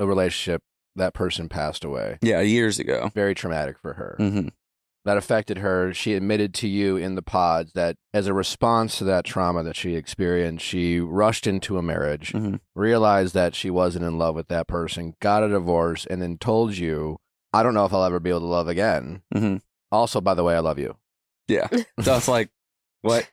a relationship. That person passed away. Yeah, years ago. Very traumatic for her. hmm That affected her. She admitted to you in the pods that as a response to that trauma that she experienced, she rushed into a marriage, Mhm. realized that she wasn't in love with that person, got a divorce, and then told you, "I don't know if I'll ever be able to love again." hmm Also, by the way, I love you. Yeah. So it's like, what?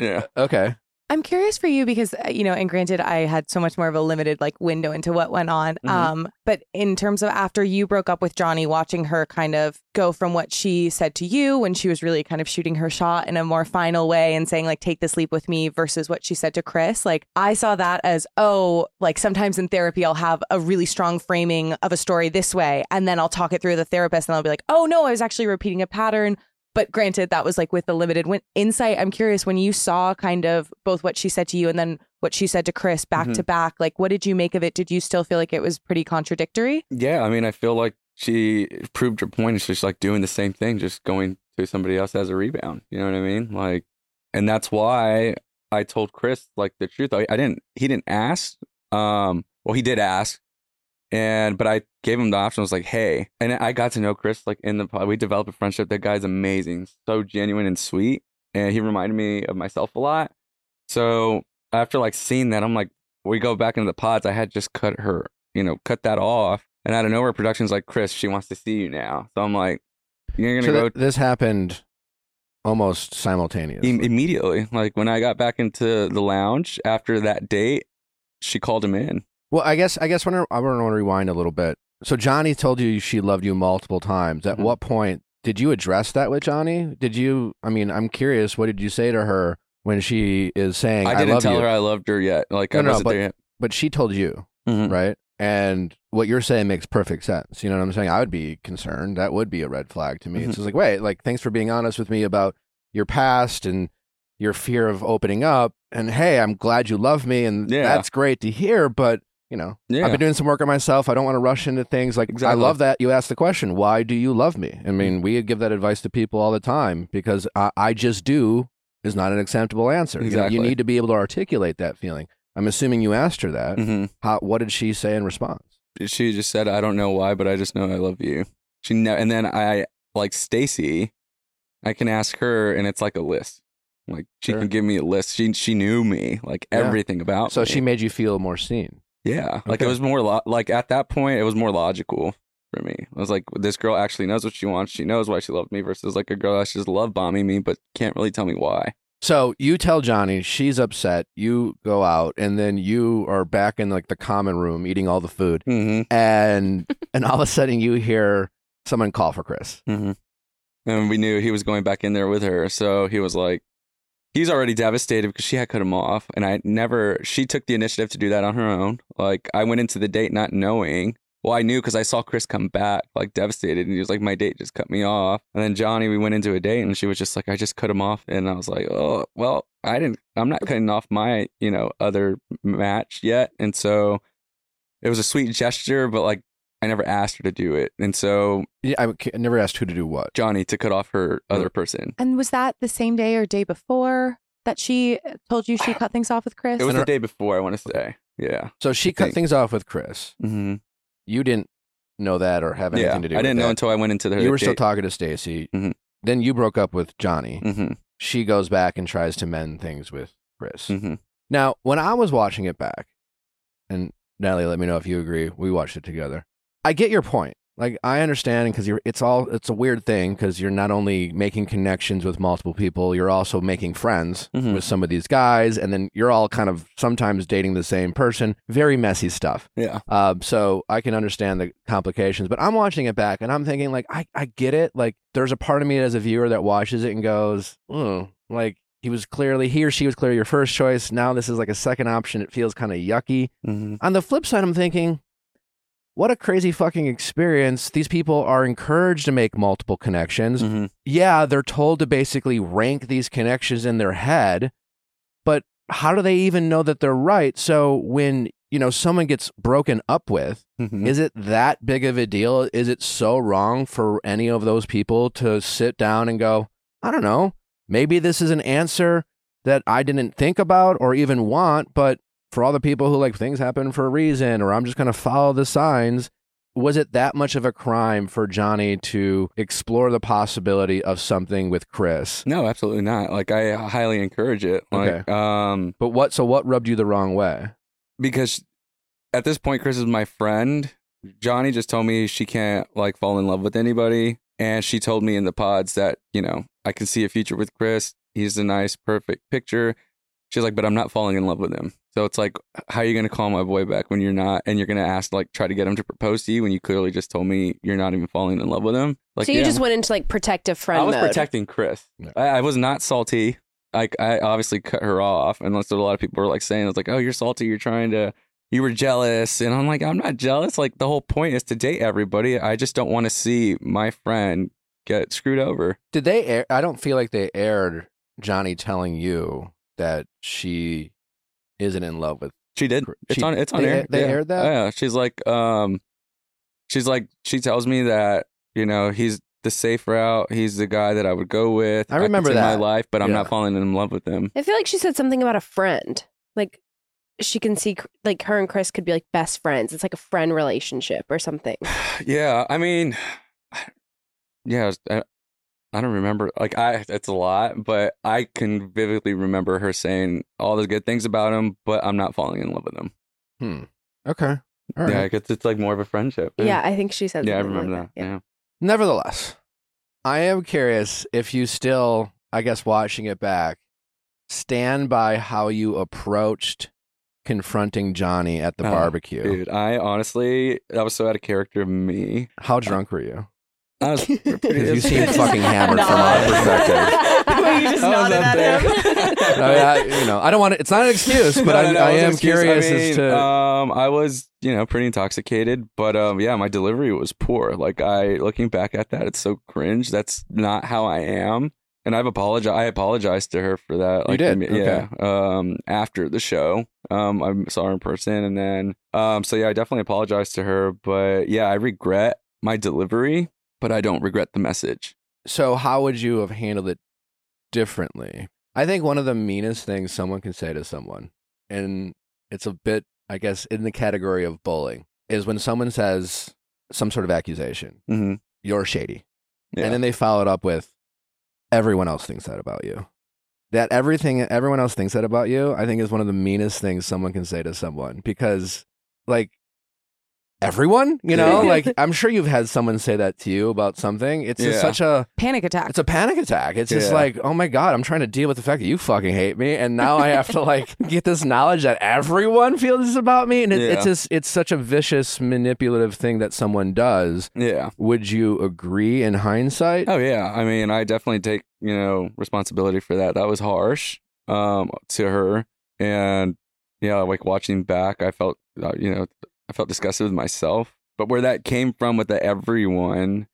Yeah. Okay. I'm curious for you because uh, you know, and granted, I had so much more of a limited like window into what went on. Mhm. Um, but in terms of after you broke up with Johnie, watching her kind of go from what she said to you when she was really kind of shooting her shot in a more final way and saying like, "Take this leap with me," versus what she said to Chris. Like, I saw that as, oh, like sometimes in therapy, I'll have a really strong framing of a story this way, and then I'll talk it through the therapist, and I'll be like, oh no, I was actually repeating a pattern. But granted, that was like with the limited win- insight. I'm curious when you saw kind of both what she said to you and then what she said to Chris back Mhm. to back. Like, what did you make of it? Did you still feel like it was pretty contradictory? Yeah. I mean, I feel like she proved her point. It's just like doing the same thing, just going to somebody else as a rebound. You know what I mean? Like, and that's why I told Chris like the truth. I, I didn't, he didn't ask. Um, well, he did ask. And, but I gave him the option. I was like, hey, and I got to know Chris like in the pod. We developed a friendship. That guy's amazing, so genuine and sweet. And he reminded me of myself a lot. So after like seeing that, I'm like, we go back into the pods. I had just cut her, you know, cut that off. And out of nowhere, production's like, Chris, she wants to see you now. So I'm like, you're gonna th- this happened almost simultaneously. Im- immediately. Like when I got back into the lounge after that date, she called him in. Well, I guess I guess when I, I want to rewind a little bit. So Johnie told you she loved you multiple times. At Mhm. what point did you address that with Johnie? Did you? I mean, I'm curious. What did you say to her when she is saying, I "I, didn't love tell you"? her I loved her yet. Like No, I no, wasn't but- there yet. but she told you, Mhm. right? And what you're saying makes perfect sense. You know what I'm saying? I would be concerned. That would be a red flag to me. Mhm. It's just like, wait, like thanks for being honest with me about your past and your fear of opening up. And hey, I'm glad you love me, and Yeah. that's great to hear. But you know, Yeah. I've been doing some work on myself. I don't want to rush into things. Like I love that you asked the question, why do you love me? I mean, we give that advice to people all the time because I, I just do is not an acceptable answer. You know, Exactly. you need to be able to articulate that feeling. I'm assuming you asked her that. Mhm. How, what did she say in response? She just said, "I don't know why, but I just know I love you." She ne- and then I like Stacy. I can ask her, and it's like a list. Like she Sure. can give me a list. She she knew me, like Yeah. everything about So me. she made you feel more seen. Yeah, like Okay. it was more lo- like at that point it was more logical for me. I was like, this girl actually knows what she wants. She knows why she loved me versus like a girl that's just love bombing me but can't really tell me why. So you tell Johnie she's upset. You go out, and then you are back in like the common room eating all the food, Mm-hmm. and and all of a sudden you hear someone call for Chris. Mm-hmm. And we knew he was going back in there with her, so he was like, he's already devastated because she had cut him off, and I never. She took the initiative to do that on her own. Like I went into the date not knowing. Well, I knew because I saw Chris come back, like devastated, and he was like, "My date just cut me off." And then Johnie, we went into a date, and she was just like, "I just cut him off," and I was like, "Oh, well, I didn't. I'm not cutting off my, you know, other match yet." And so it was a sweet gesture, but like I never asked her to do it, and so Yeah, I I never asked who to do what. Johnie to cut off her other person. And was that the same day or day before that she told you she cut things off with Chris? It was the day before, I want to say. Yeah. So she cut think- things off with Chris. Mm-hmm. You didn't know that or have anything Yeah. to do. I with didn't know that. until I went into the you were still talking to Stacy. Mhm. Then you broke up with Johnie. Mm-hmm. She goes back and tries to mend things with Chris. Mm-hmm. Now, when I was watching it back, and Natalie, let me know if you agree. We watched it together. I get your point. Like I understand because you're. It's all. It's a weird thing because you're not only making connections with multiple people, you're also making friends Mhm. with some of these guys, and then you're all kind of sometimes dating the same person. Very messy stuff. Yeah. Um, so I can understand the complications, but I'm watching it back and I'm thinking like I, I get it. Like there's a part of me as a viewer that watches it and goes, oh, like he was clearly he or she was clearly your first choice. Now this is like a second option. It feels kind of yucky. Mm-hmm. On the flip side, I'm thinking, what a crazy fucking experience. These people are encouraged to make multiple connections. Mm-hmm. Yeah, they're told to basically rank these connections in their head, but how do they even know that they're right? So when, you know, someone gets broken up with, Mm-hmm. is it that big of a deal? Is it so wrong for any of those people to sit down and go, I don't know, maybe this is an answer that I didn't think about or even want, but for all the people who like things happen for a reason or I'm just going to follow the signs, was it that much of a crime for Johnie to explore the possibility of something with Chris? No, absolutely not. Like I highly encourage it. Like, um, But what so what rubbed you the wrong way? because at this point, Chris is my friend. Johnie just told me she can't like fall in love with anybody, and she told me in the pods that you know I can see a future with Chris. He's a nice, perfect picture. She's like, but I'm not falling in love with him. So it's like, how are you going to call my boy back when you're not, and you're going to ask like try to get him to propose to you when you clearly just told me you're not even falling in love with him? Like, so you yeah, just went into like protective friend I was mode. protecting Chris. Yeah. I, I was not salty. Like I obviously cut her off, unless a lot of people were like saying it's like, "Oh, you're salty. You're trying to, you were jealous," and I'm like, I'm not jealous. Like the whole point is to date everybody. I just don't want to see my friend get screwed over. Did they air I don't feel like they aired Johnie telling you that she isn't in love with She did. It's on. It's on they- air. they yeah. aired that? Oh, yeah. She's like, um, she's like, she tells me that you know he's the safe route. He's the guy that I would go with. I remember could see my life, but I'm not falling in love with him. I feel like she said something about a friend. Like she can see like her and Chris could be like best friends. It's like a friend relationship or something. yeah, I mean, yeah, I, I don't remember. Like, I it's a lot, but I can vividly remember her saying all the good things about him, but I'm not falling in love with him. Hmm. Okay. All right. Yeah, it's, it's like more of a friendship. Yeah, I think she said. yeah, I remember like that. Yeah. Nevertheless, I am curious if you still, I guess, watching it back, stand by how you approached confronting Johnie at the Oh, barbecue. Dude, I honestly, that was so out of character of me. How drunk were you? I was pretty. Because you seem fucking hammered from our perspective. you just I was nodded at there. him. I, mean, I- you know, I don't want to. It's not an excuse, but No, I, no, no, I it wasn't am curious I mean, as to. Um, I was, you know, pretty intoxicated, but um, yeah, my delivery was poor. Like I, looking back at that, it's so cringe. That's not how I am, and I've apologized. I apologized to her for that. You did? imme- yeah. Um, after the show, um, I saw her in person, and then, um, so yeah, I definitely apologized to her. But yeah, I regret my delivery, but I don't regret the message. So, how would you have handled it differently? I think one of the meanest things someone can say to someone, and it's a bit, I guess, in the category of bullying, is when someone says some sort of accusation, Mm-hmm. you're shady. Yeah. And then they follow it up with, everyone else thinks that about you. that everything everyone else thinks that about you, I think is one of the meanest things someone can say to someone because like everyone, you know, like I'm sure you've had someone say that to you about something. It's just Yeah. such a Panic attack. it's a panic attack. It's just Yeah. like, oh my god, I'm trying to deal with the fact that you fucking hate me, and now I have to like get this knowledge that everyone feels this about me, and it, it's just it's such a vicious, manipulative thing that someone does. Yeah. Would you agree in hindsight? Oh yeah. I mean, I definitely take you know responsibility for that. That was harsh um, to her, and yeah, like watching back, I felt uh, you know I felt disgusted with myself. But where that came from with the everyone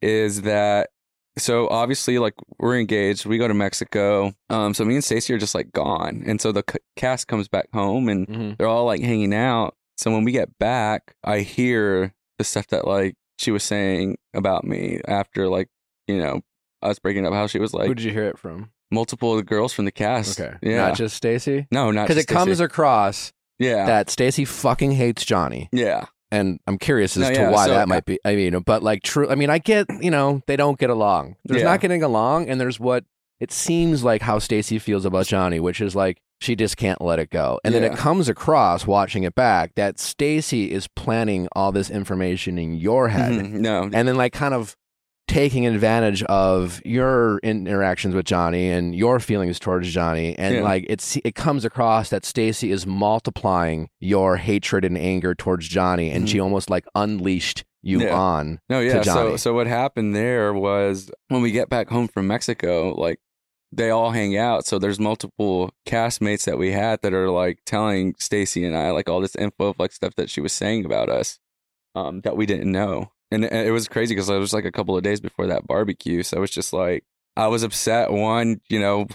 is that so obviously like we're engaged. We go to Mexico. Um, so me and stacy are just like gone, and so the c- cast comes back home and Mhm. they're all like hanging out. So when we get back, I hear the stuff that like she was saying about me after like, you know, us breaking up, how she was like Who did you hear it from? multiple of the girls from the cast. Okay, Yeah. not just Stacy, no, not because it Stacy. comes across Yeah. that Stacy fucking hates Johnie, yeah. and I'm curious as No, to yeah, why so- that might be. I mean, but like true. I mean, I get you know they don't get along. There's Yeah. not getting along, and there's what it seems like how Stacy feels about Johnie, which is like she just can't let it go. And then it comes across watching it back that Stacy is planning all this information in your head, Mhm. No. and then like kind of taking advantage of your interactions with Johnie and your feelings towards Johnie and Yeah. like it's it comes across that Stacy is multiplying your hatred and anger towards Johnie and she almost like unleashed you Mm-hmm. Yeah. on No, yeah. So Johnie. so what happened there was when we get back home from Mexico, like they all hang out. So there's multiple castmates that we had that are like telling Stacy and I like all this info of like stuff that she was saying about us um, that we didn't know. And it, was crazy because it was like a couple of days before that barbecue. So it was just like I was upset. One, you know,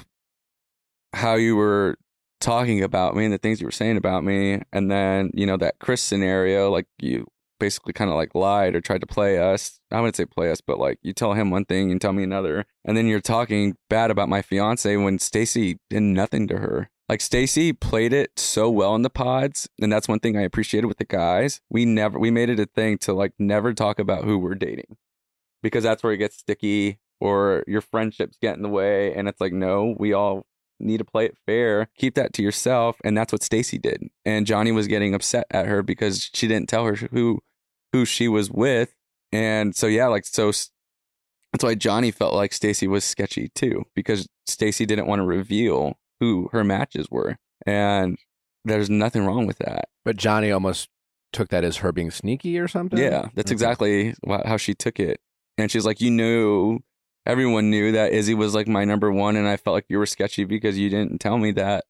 how you were talking about me and the things you were saying about me, and then you know that Chris scenario, like you basically kind of like lied or tried to play us. I wouldn't say play us, but like you tell him one thing and tell me another, and then you're talking bad about my fiance when Stacy did nothing to her. Like Stacy played it so well in the pods, and that's one thing I appreciated with the guys. We never we made it a thing to like never talk about who we're dating. Because that's where it gets sticky or your friendships get in the way and it's like no, we all need to play it fair. Keep that to yourself and that's what Stacy did. And Johnie was getting upset at her because she didn't tell her who who she was with. And so yeah, like so that's why Johnie felt like Stacy was sketchy too because Stacy didn't want to reveal who her matches were. And there's nothing wrong with that. but Johnie almost took that as her being sneaky or something Yeah, that's Okay. exactly how she took it. And she's like, You knew, everyone knew that Izzy was like my number one. And I felt like you were sketchy because you didn't tell me that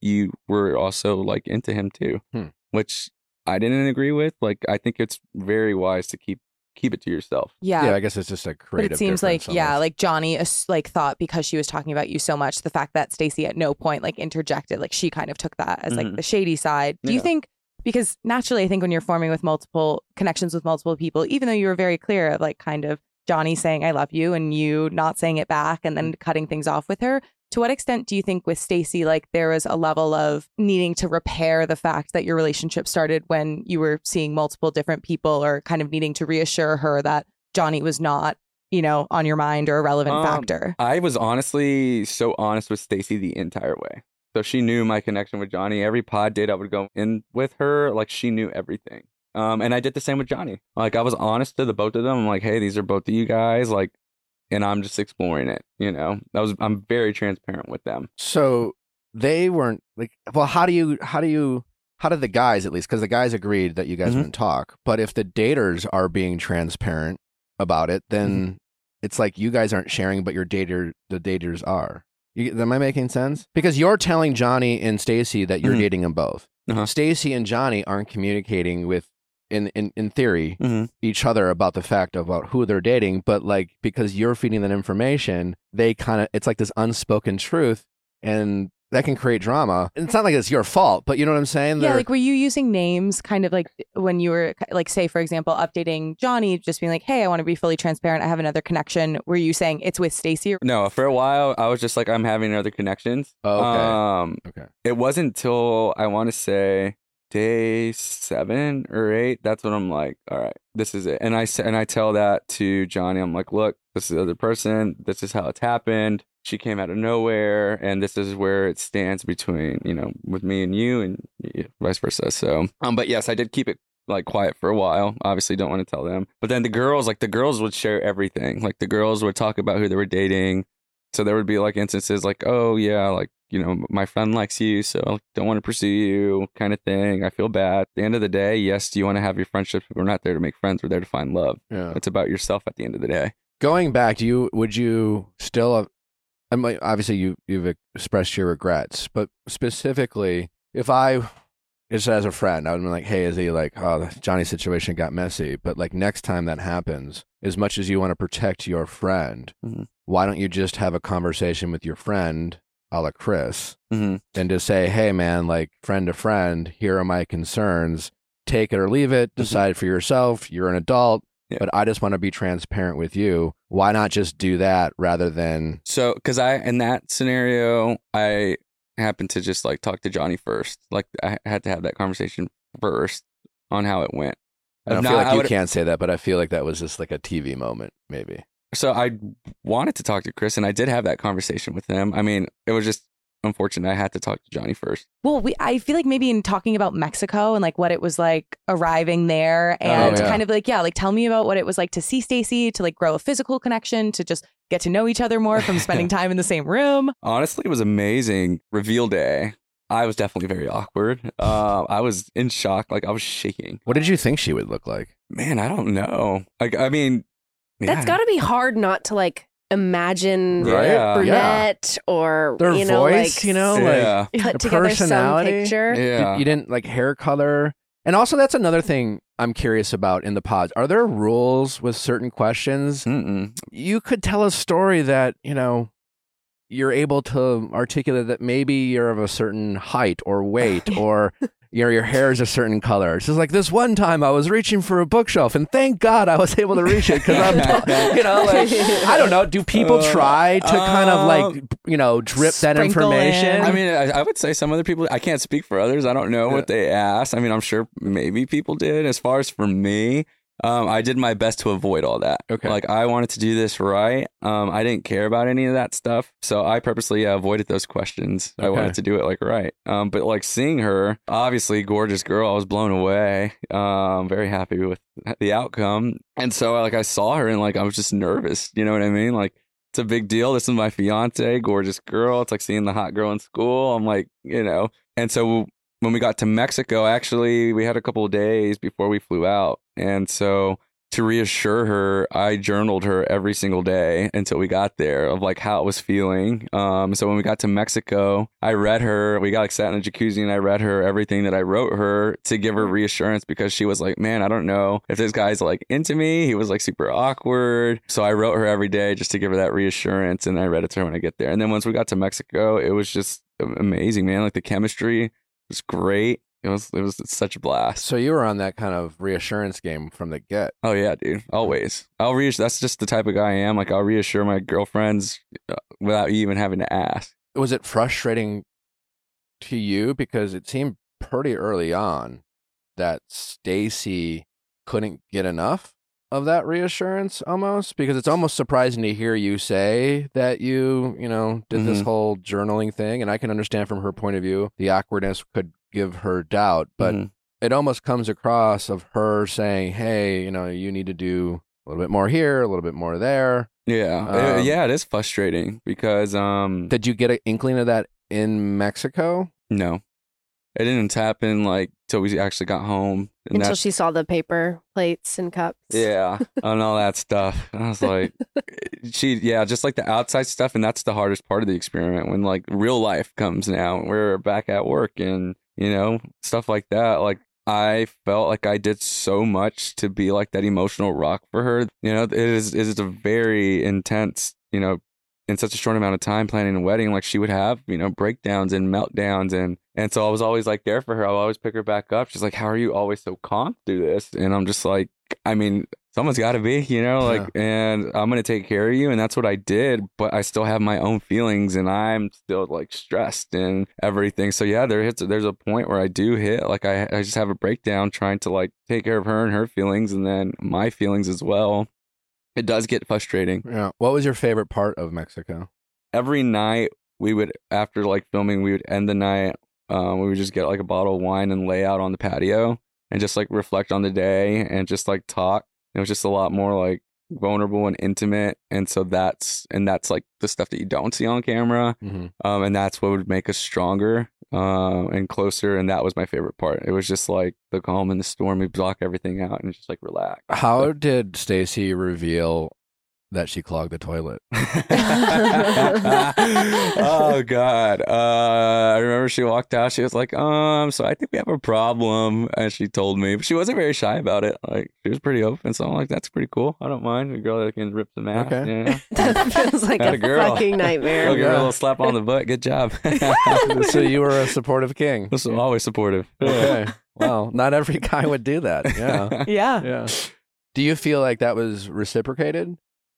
you were also like into him too, Hmm. which I didn't agree with. Like, I think it's very wise to keep keep it to yourself. yeah. yeah I guess it's just a But creative it seems like difference yeah, almost. like Johnie as- like thought because she was talking about you so much, the fact that Stacy at no point like interjected, like she kind of took that as like Mhm. the shady side. Do you Yeah. think because naturally I think when you're forming with multiple connections with multiple people, even though you were very clear of like kind of Johnie saying I love you and you not saying it back and then cutting things off with her, to what extent do you think with Stacy like there was a level of needing to repair the fact that your relationship started when you were seeing multiple different people or kind of needing to reassure her that Johnie was not, you know, on your mind or a relevant Um, factor? I was honestly so honest with Stacy the entire way. So she knew my connection with Johnie. Every pod date I would go in with her, like she knew everything. Um, and I did the same with Johnie. Like I was honest to the both of them. I'm like, hey, these are both of you guys. Like, and I'm just exploring it. You know, that was I'm very transparent with them. So they weren't like. Well, how do you? How do you? How did the guys at least? Because the guys agreed that you guys Mhm. wouldn't talk. But if the daters are being transparent about it, then Mm-hmm. it's like you guys aren't sharing, but your dater, the daters are. You, am I making sense? Because you're telling Johnie and Stacy that you're Mhm. dating them both. Uh-huh. Stacy and Johnie aren't communicating with, in in in theory, Mhm. each other about the fact about who they're dating, but like because you're feeding them information, they kind of it's like this unspoken truth, and that can create drama. And it's not like it's your fault, but you know what I'm saying? Yeah, They're- like were you using names kind of like when you were like say for example updating Johnie just being like, "Hey, I want to be fully transparent. I have another connection." Were you saying it's with Stacy? No, for a while I was just like, I'm having other connections. Oh, okay. Um, okay. it wasn't until I want to say day seven or eight, that's when I'm like, all right, this is it. And I and I tell that to Johnie. I'm like, look, this is the other person. This is how it's happened. She came out of nowhere, and this is where it stands between you know with me and you, and vice versa. So, um, but yes, I did keep it like quiet for a while. Obviously, don't want to tell them. But then the girls, like the girls, would share everything. Like the girls would talk about who they were dating. So there would be like instances like, oh yeah, like you know, my friend likes you, so don't want to pursue you, kind of thing. I feel bad. At the end of the day, yes, do you want to have your friendships? We're not there to make friends. We're there to find love. Yeah. It's about yourself at the end of the day. Going back, do you would you still? Have, I mean, obviously you you've expressed your regrets, but specifically, if I just as a friend, I would be like, hey, Izzy like, oh, Johnie's situation got messy, but like next time that happens, as much as you want to protect your friend, Mhm. why don't you just have a conversation with your friend, a la Chris, Mm-hmm. and just say, hey, man, like friend to friend, here are my concerns. Take it or leave it. Decide for yourself. You're an adult, Yeah. but I just want to be transparent with you. Why not just do that rather than So, because I in that scenario, I happened to just like talk to Johnie first. Like I had to have that conversation first on how it went. I don't If feel like you can't say that, but I feel like that was just like a TV moment, maybe. So I wanted to talk to Chris, and I did have that conversation with him. I mean, it was just unfortunate I had to talk to Johnie first. Well, we I feel like maybe in talking about Mexico and like what it was like arriving there and Oh, yeah. kind of like yeah, like tell me about what it was like to see Stacy, to like grow a physical connection, to just get to know each other more from spending time in the same room. Honestly, it was amazing. Reveal day. I was definitely very awkward. Uh, I was in shock. Like I was shaking. What did you think she would look like? Man, I don't know. Like I mean, That's yeah. got to be hard not to like imagine Right? Yeah. brunette or Their you know, voice, like, you know, like yeah. put together personality. some picture. you- Yeah. you didn't like hair color. And also, that's another thing I'm curious about in the pods. Are there rules with certain questions? Mm-mm. You could tell a story that, you know, you're able to articulate that maybe you're of a certain height or weight or you know, your hair is a certain color. It's just like this one time I was reaching for a bookshelf and thank God I was able to reach it because I'm, you know, like, I don't know. Do people Uh, try to kind of like, you know, drip that information? in. I mean, I, I would say some other people. I can't speak for others. I don't know Yeah. what they asked. I mean, I'm sure maybe people did. As far as for me, um, I did my best to avoid all that. Okay. Like I wanted to do this right. Um, I didn't care about any of that stuff, so I purposely avoided those questions. I wanted to do it like right. Um, but like seeing her, obviously gorgeous girl, I was blown away. Um, very happy with the outcome, and so like I saw her and like I was just nervous. You know what I mean? Like it's a big deal. This is my fiance, gorgeous girl. It's like seeing the hot girl in school. I'm like, you know. And so when we got to Mexico, actually, we had a couple of days before we flew out. And so to reassure her, I journaled her every single day until we got there of like how it was feeling. Um, so when we got to Mexico, I read her. We got like sat in a jacuzzi and I read her everything that I wrote her to give her reassurance because she was like, man, I don't know if this guy's like into me. He was like super awkward. So I wrote her every day just to give her that reassurance. And I read it to her when I get there. And then once we got to Mexico, it was just amazing, man. Like the chemistry was great. It was it was such a blast. So you were on that kind of reassurance game from the get. Oh yeah, dude. Always. I'll reassure. That's just the type of guy I am. Like I'll reassure my girlfriends uh, without you even having to ask. Was it frustrating to you because it seemed pretty early on that Stacy couldn't get enough of that reassurance almost because it's almost surprising to hear you say that you, you know, did this Mhm. whole journaling thing and I can understand from her point of view the awkwardness could give her doubt, but Mhm. it almost comes across of her saying, "Hey, you know, you need to do a little bit more here, a little bit more there." yeah, Uh, Um, yeah, it is frustrating because um, Did you get an inkling of that in Mexico? no, it didn't happen like till we actually got home. And Until she saw the paper plates and cups. Yeah, and all that stuff. And I was like, she, yeah, just like the outside stuff, and that's the hardest part of the experiment when like real life comes now. We're back at work, and you know stuff like that. Like I felt like I did so much to be like that emotional rock for her. You know, it is it is a very intense, you know, in such a short amount of time planning a wedding. Like she would have, you know, breakdowns and meltdowns and and so I was always like there for her. I'll always pick her back up. She's like, How are you always so calm through this? And I'm just like, I mean, someone's got to be, you know, like, and I'm gonna take care of you, and that's what I did. But I still have my own feelings, and I'm still like stressed and everything. So yeah, there hits there's a point where I do hit like I I just have a breakdown trying to like take care of her and her feelings, and then my feelings as well. It does get frustrating. Yeah. What was your favorite part of Mexico? Every night we would after like filming, we would end the night. Um, we would just get like a bottle of wine and lay out on the patio and just like reflect on the day and just like talk. It was just a lot more like vulnerable and intimate, and so that's and that's like the stuff that you don't see on camera, Mm-hmm. um, and that's what would make us stronger uh, and closer. And that was my favorite part. It was just like the calm and the storm. We block everything out and just like relax. How did Stacy reveal that she clogged the toilet? oh God! Uh, I remember she walked out. She was like, "Um, so I think we have a problem," and she told me. But she wasn't very shy about it. Like she was pretty open. So I'm like, "That's pretty cool. I don't mind a girl that can rip the mask." Okay. Yeah. that feels like Had a, a girl. fucking nightmare. I'll give a little slap on the butt. Good job. so you were a supportive king. This is always supportive. Okay. Well, not every guy would do that. Yeah. Yeah. Yeah. Do you feel like that was reciprocated?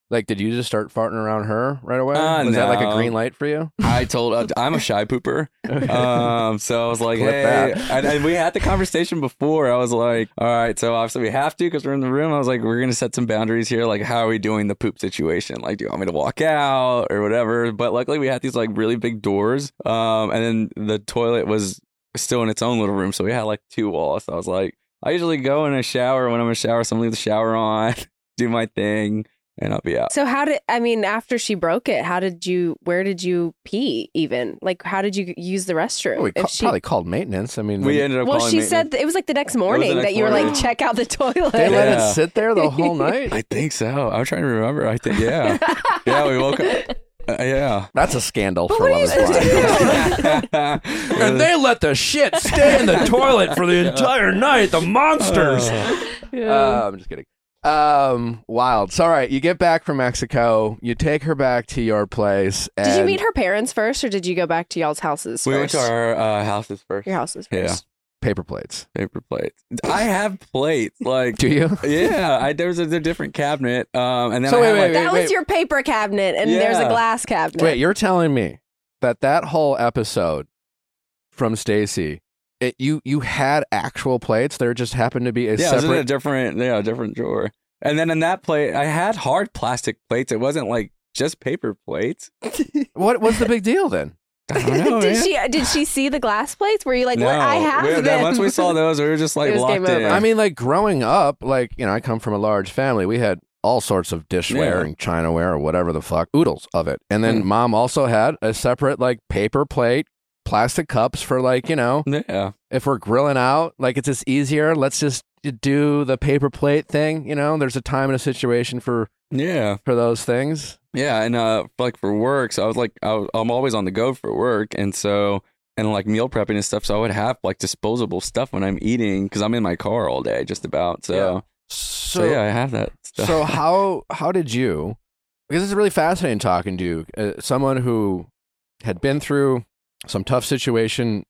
Like, did you just start farting around her right away? Uh, was that like a green light for you? I told uh, I'm a shy pooper. Um, so I was like, Clip hey, and, and we had the conversation before. I was like, all right, so obviously we have to because we're in the room. I was like, we're gonna set some boundaries here. Like, how are we doing the poop situation? Like, do you want me to walk out or whatever? But luckily, we had these like really big doors. Um, and then the toilet was still in its own little room, so we had like two walls. So I was like, I usually go in a shower when I'm in a shower. So I'm leave the shower on, do my thing, and I'll be out. So how did I mean after she broke it? How did you? Where did you pee? Even like how did you use the restroom? Oh, we If ca- she- probably called maintenance. I mean, we when- ended up. well, she said th- it was like the next morning next that you were morning. like check out the toilet. they let Yeah. it sit there the whole night. I think so. I'm trying to remember. I think yeah, yeah. We woke up. Uh, yeah. That's a scandal But for what are Love you Is Blind. and they let the shit stay in the toilet for the entire night. The monsters. Uh, I'm just kidding. Um, wild. So, all right, you get back from Mexico. You take her back to your place. Did you meet her parents first, or did you go back to y'all's houses? we went first? to our uh, houses first. your houses Yeah. first. paper plates? Paper plates. I have plates. Like, Do you? yeah, I there was a, a different cabinet. Um, and then So I wait, had, wait, like, That wait. was your paper cabinet, and there's a Yeah. glass cabinet. Wait, you're telling me that that whole episode from Stacy, it you you had actual plates. There just happened to be a yeah, it was in a separate. different, yeah, different drawer. And then in that plate, I had hard plastic plates. It wasn't like just paper plates. what what's the big deal then? Know. did man. she? Did she see the glass plates? Were you like, no, "What? I have we, them." then once we saw those, we were just like locked in. over. I mean, like growing up, like you know, I come from a large family. We had all sorts of dishware Yeah. and chinaware or whatever the fuck, oodles of it. And then Hmm. mom also had a separate like paper plate, plastic cups for like you know, yeah, if we're grilling out, like it's just easier. Let's just do the paper plate thing. You know, there's a time and a situation for yeah. for those things. Yeah, and uh, like for work, so I was like, I I'm always on the go for work, and so and like meal prepping and stuff. So I would have like disposable stuff when I'm eating because I'm in my car all day, just about. So, Yeah. so, yeah, I have that stuff. So how how did you? Because it's really fascinating talking to you, uh, someone who had been through some tough situation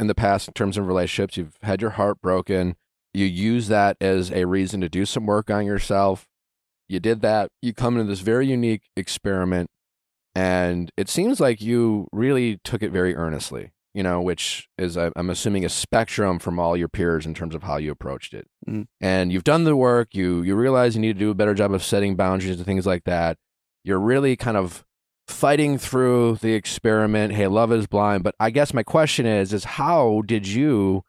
in the past in terms of relationships. You've had your heart broken. You use that as a reason to do some work on yourself. You did that. You come into this very unique experiment, and it seems like you really took it very earnestly. You know, which is I'm assuming a spectrum from all your peers in terms of how you approached it mm-hmm. and you've done the work you you realize you need to do a better job of setting boundaries and things like that you're really kind of fighting through the experiment hey love is blind but i guess my question is is how did you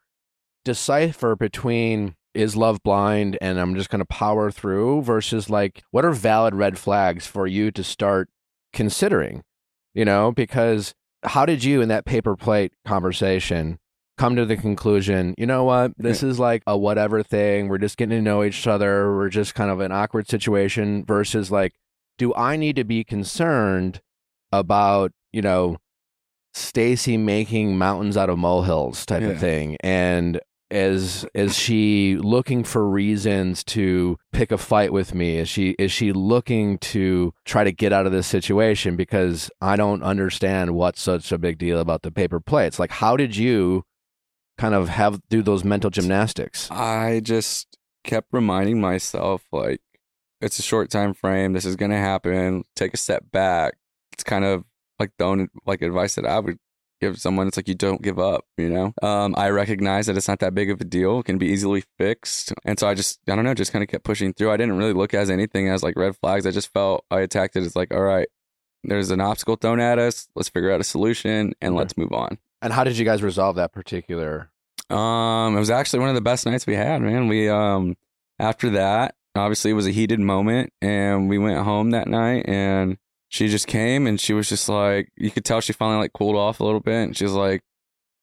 decipher between is love blind and i'm just going to power through versus like what are valid red flags for you to start considering you know because how did you in that paper plate conversation come to the conclusion, you know what, this is like a whatever thing. We're just getting to know each other. We're just kind of an awkward situation versus like, do I need to be concerned about, you know, Stacy making mountains out of molehills type Yeah. of thing? And is is she looking for reasons to pick a fight with me? Is she is she looking to try to get out of this situation because I don't understand what's such a big deal about the paper plates? Like how did you kind of have do those mental gymnastics? I just kept reminding myself, like, it's a short time frame. This is going to happen. Take a step back. It's kind of like the only like advice that I would give someone. It's like you don't give up. You know, um, I recognize that it's not that big of a deal. It can be easily fixed, and so I just I don't know, just kind of kept pushing through. I didn't really look as anything as like red flags. I just felt I attacked it as like, all right, there's an obstacle thrown at us. Let's figure out a solution and Okay. let's move on. And how did you guys resolve that particular? Um, it was actually one of the best nights we had, man. We um after that, obviously it was a heated moment and we went home that night and she just came and she was just like you could tell she finally like cooled off a little bit and she was like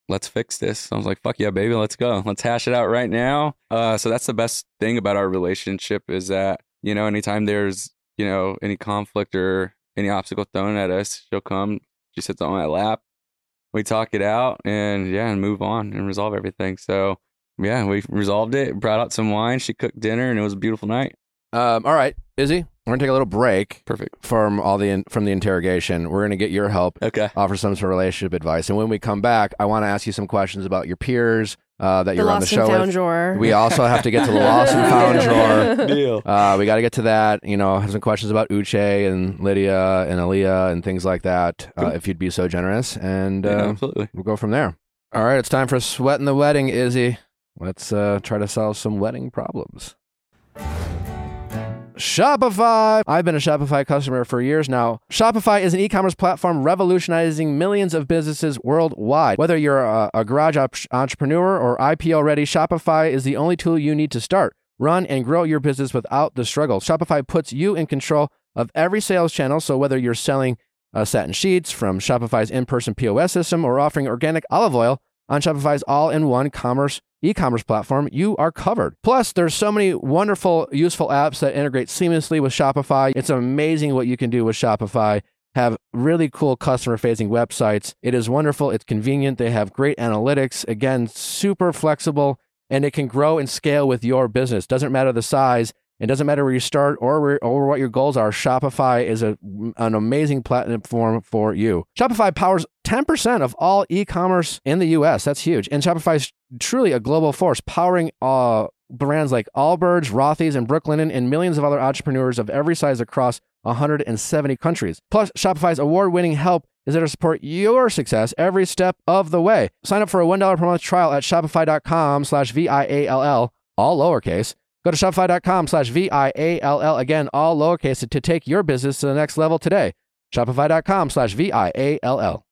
let's fix this. I was like, fuck yeah, baby, let's go. Let's hash it out right now. Uh so that's the best thing about our relationship is that, you know, anytime there's, you know, any conflict or any obstacle thrown at us, she'll come, she sits on my lap, we talk it out and yeah, and move on and resolve everything. So yeah, we resolved it, brought out some wine, she cooked dinner and it was a beautiful night. Um, all right, Izzy, we're gonna take a little break Perfect. from all the in, from the interrogation. We're gonna get your help, Okay. offer some sort of relationship advice, and when we come back, I want to ask you some questions about your peers uh, that The you're on the show and found with. drawer. We also have to get to the lost and found drawer. Deal. Uh, we got to get to that. You know, have some questions about Uche and Lydia and Aaliyah and things like that. Uh, if you'd be so generous, and Yeah, uh, absolutely. we'll go from there. All right, it's time for sweating the wedding, Izzy. Let's uh, try to solve some wedding problems. Shopify. I've been a Shopify customer for years now. Shopify is an e commerce platform revolutionizing millions of businesses worldwide. Whether you're a, a garage op- entrepreneur or IPO ready, Shopify is the only tool you need to start, run, and grow your business without the struggle. Shopify puts you in control of every sales channel. So whether you're selling uh, satin sheets from Shopify's in-person POS system or offering organic olive oil on Shopify's all-in-one commerce e-commerce platform, you are covered. Plus, there's so many wonderful, useful apps that integrate seamlessly with Shopify. It's amazing what you can do with Shopify. Have really cool customer-facing websites. It is wonderful. It's convenient. They have great analytics. Again, super flexible, and it can grow and scale with your business. Doesn't matter the size. It doesn't matter where you start or where, or what your goals are. Shopify is a, an amazing platform for you. Shopify powers 10% of all e-commerce in the US. That's huge. And Shopify is truly a global force, powering uh, brands like Allbirds, Rothy's, and Brooklinen, and millions of other entrepreneurs of every size across 170 countries. Plus, Shopify's award-winning help is there to support your success every step of the way. Sign up for a $1 per month trial at shopify.com slash V-I-A-L-L, all lowercase. Go to shopify.com slash V-I-A-L-L, again, all lowercase, to take your business to the next level today. Shopify.com slash V-I-A-L-L.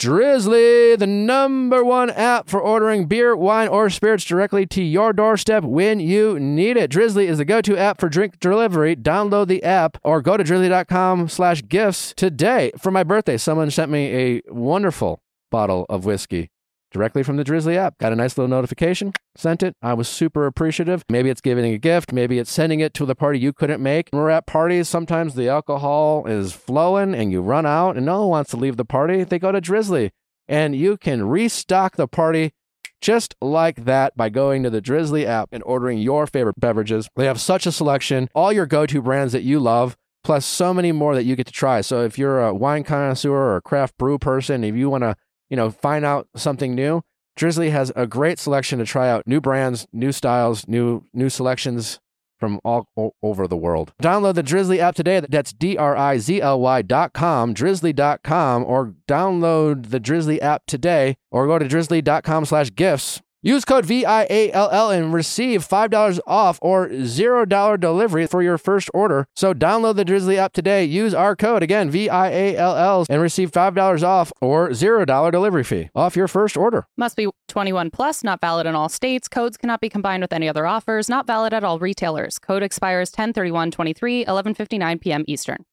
Drizly, the number one app for ordering beer, wine, or spirits directly to your doorstep when you need it. Drizly is the go-to app for drink delivery. Download the app or go to drizly.com slash gifts today. For my birthday, someone sent me a wonderful bottle of whiskey directly from the Drizly app. Got a nice little notification, sent it. I was super appreciative. Maybe it's giving a gift, maybe it's sending it to the party you couldn't make. When we're at parties, sometimes the alcohol is flowing and you run out and no one wants to leave the party. They go to Drizly and you can restock the party just like that by going to the Drizly app and ordering your favorite beverages. They have such a selection, all your go to brands that you love plus so many more that you get to try. So if you're a wine connoisseur or a craft brew person, if you want to, you know, find out something new, Drizly has a great selection to try out new brands, new styles, new new selections from all o- over the world. Download the Drizly app today. That's D R I Z L Y dot com, drizly.com, or download the Drizly app today, or go to drizly.com slash gifts. Use code VIALL and receive $5 off or $0 delivery for your first order. So download the Drizly app today. Use our code again, VIALL, and receive $5 off or $0 delivery fee off your first order. Must be 21 plus, not valid in all states. Codes cannot be combined with any other offers, not valid at all retailers. Code expires 10 31 23, 11 59 p.m. Eastern.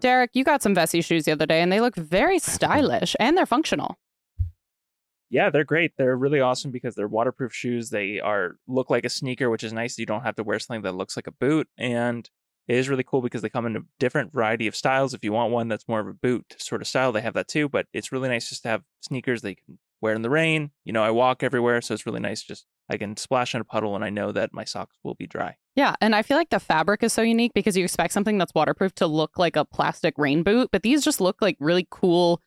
Derek, you got some Vessi shoes the other day and they look very stylish and they're functional. Yeah, they're great. They're really awesome because they're waterproof shoes. They are look like a sneaker, which is nice. You don't have to wear something that looks like a boot. And it is really cool because they come in a different variety of styles. If you want one that's more of a boot sort of style, they have that too. But it's really nice just to have sneakers they can wear in the rain. You know, I walk everywhere, so it's really nice. Just I can splash in a puddle and I know that my socks will be dry. Yeah, and I feel like the fabric is so unique because you expect something that's waterproof to look like a plastic rain boot, but these just look like really cool,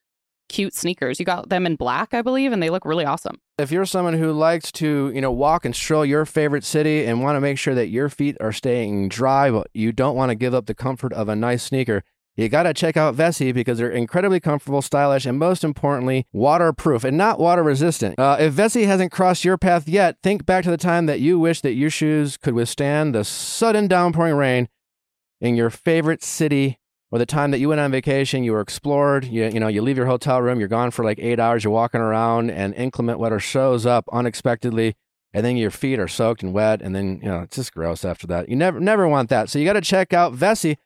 cute sneakers. You got them in black, I believe, and they look really awesome. If you're someone who likes to, you know, walk and stroll your favorite city and want to make sure that your feet are staying dry, but you don't want to give up the comfort of a nice sneaker, you got to check out Vessi because they're incredibly comfortable, stylish, and most importantly, waterproof and not water resistant. Uh, if Vessi hasn't crossed your path yet, think back to the time that you wish that your shoes could withstand the sudden downpouring rain in your favorite city or the time that you went on vacation, you were explored, you, you know, you leave your hotel room, you're gone for like eight hours, you're walking around, and inclement weather shows up unexpectedly, and then your feet are soaked and wet, and then you know it's just gross after that. You never never want that. So you got to check out Vessi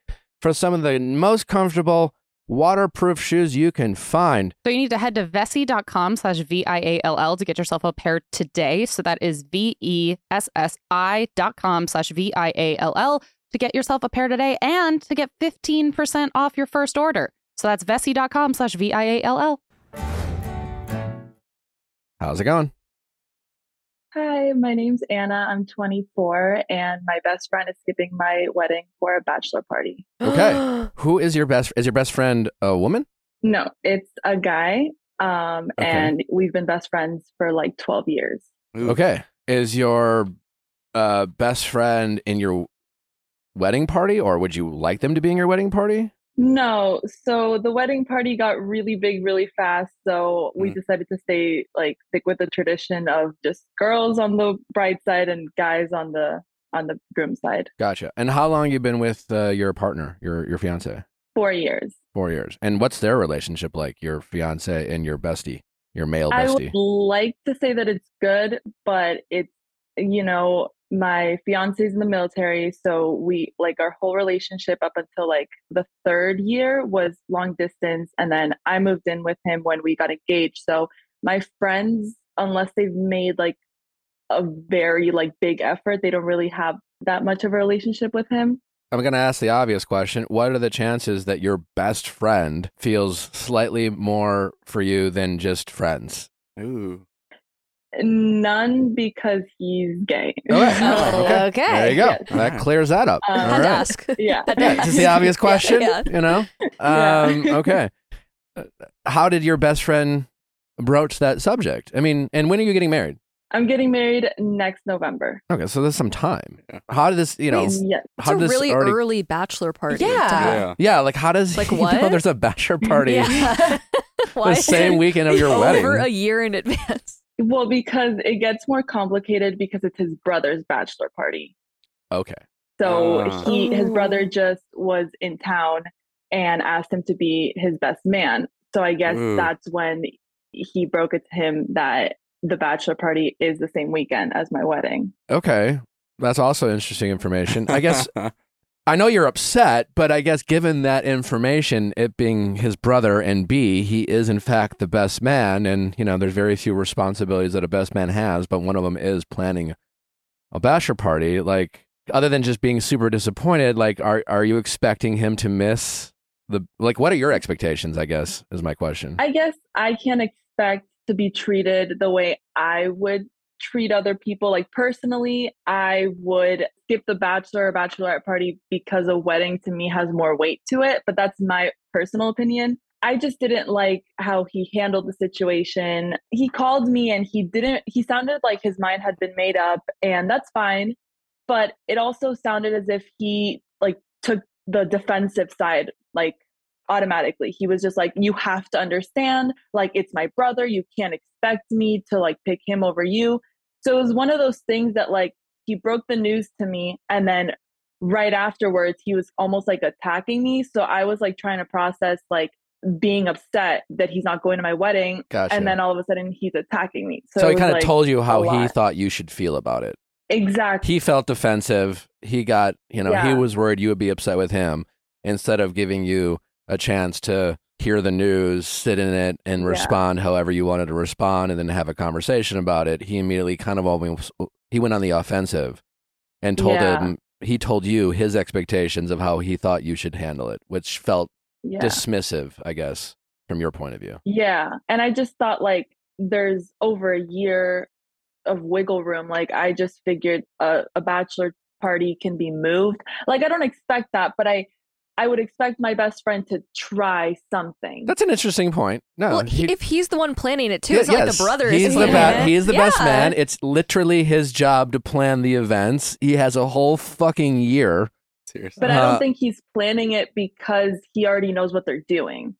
for some of the most comfortable waterproof shoes you can find. So you need to head to vessi.com slash V-I-A-L-L to get yourself a pair today. So that is V-E-S-S-I dot com slash V-I-A-L-L to get yourself a pair today and to get 15% off your first order. So that's vessi.com slash V-I-A-L-L. How's it going? Hi, my name's Anna. I'm 24, and my best friend is skipping my wedding for a bachelor party. Okay. Who is your best? Is your best friend a woman? No, it's a guy, um, Okay. and we've been best friends for like 12 years. Okay. Is your uh, best friend in your wedding party, or would you like them to be in your wedding party? No, so the wedding party got really big really fast, so we Mm. decided to stay like stick with the tradition of just girls on the bride side and guys on the on the groom side. Gotcha. And how long you been with uh, your partner, your your fiance? Four years. Four years. And what's their relationship like? Your fiance and your bestie, your male bestie? I would like to say that it's good, but it's you know my fiance's in the military, so we like our whole relationship up until like the third year was long distance, and then I moved in with him when we got engaged. So my friends, unless they've made like a very like big effort, they don't really have that much of a relationship with him. I'm going to ask the obvious question. What are the chances that your best friend feels slightly more for you than just friends? Ooh. None because he's gay. Okay. Oh, okay. There you go. Yes. That clears that up. Um, All Had to ask. yeah. Yeah, just the obvious question, Yeah, you know? Yeah. Um, okay. Uh, How did your best friend broach that subject? I mean, and when are you getting married? I'm getting married next November. Okay, so there's some time. How did this, you know, Yes. It's a really already early bachelor party. Yeah. Yeah. Yeah, like how does Like you know there's a bachelor party Yeah. The same weekend of your Over wedding? a year in advance. Well, because it gets more complicated because it's his brother's bachelor party. Okay. So Ah. he his brother just was in town and asked him to be his best man. So I guess Ooh. that's when he broke it to him that the bachelor party is the same weekend as my wedding. Okay. That's also interesting information. I guess I know you're upset, but I guess given that information, it being his brother and B, he is in fact the best man. And, you know, there's very few responsibilities that a best man has, but one of them is planning a bachelor party. Like, other than just being super disappointed, like, are, are you expecting him to miss the, like, what are your expectations? I guess is my question. I guess I can't expect to be treated the way I would treat other people. Like personally, I would skip the bachelor or bachelorette party because a wedding to me has more weight to it, but that's my personal opinion. I just didn't like how he handled the situation. He called me and he didn't he sounded like his mind had been made up and that's fine, but it also sounded as if he like took the defensive side like automatically. He was just like, You have to understand, like, it's my brother. You can't expect me to like pick him over you. So it was one of those things that, like, he broke the news to me. And then right afterwards, he was almost like attacking me. So I was like trying to process, like, being upset that he's not going to my wedding. Gotcha. And then all of a sudden, he's attacking me. So, so he kind of like, told you how he thought you should feel about it. exactly. he felt defensive. He got, you know, he was worried you would be upset with him instead of giving you a chance to hear the news, sit in it, and Yeah. respond however you wanted to respond, and then have a conversation about it. He immediately kind of almost he went on the offensive and told Yeah. him he told you his expectations of how he thought you should handle it, which felt Yeah. dismissive, I guess, from your point of view. Yeah. And I just thought like there's over a year of wiggle room. Like I just figured a, a bachelor party can be moved. Like I don't expect that, but I I would expect my best friend to try something. That's an interesting point. No, well, he- if he's the one planning it too, Yeah, it's not like the brother He's is the planning best. it. He's the best man. It's literally his job to plan the events. He has a whole fucking year. Seriously. but I Uh, don't think he's planning it because he already knows what they're doing.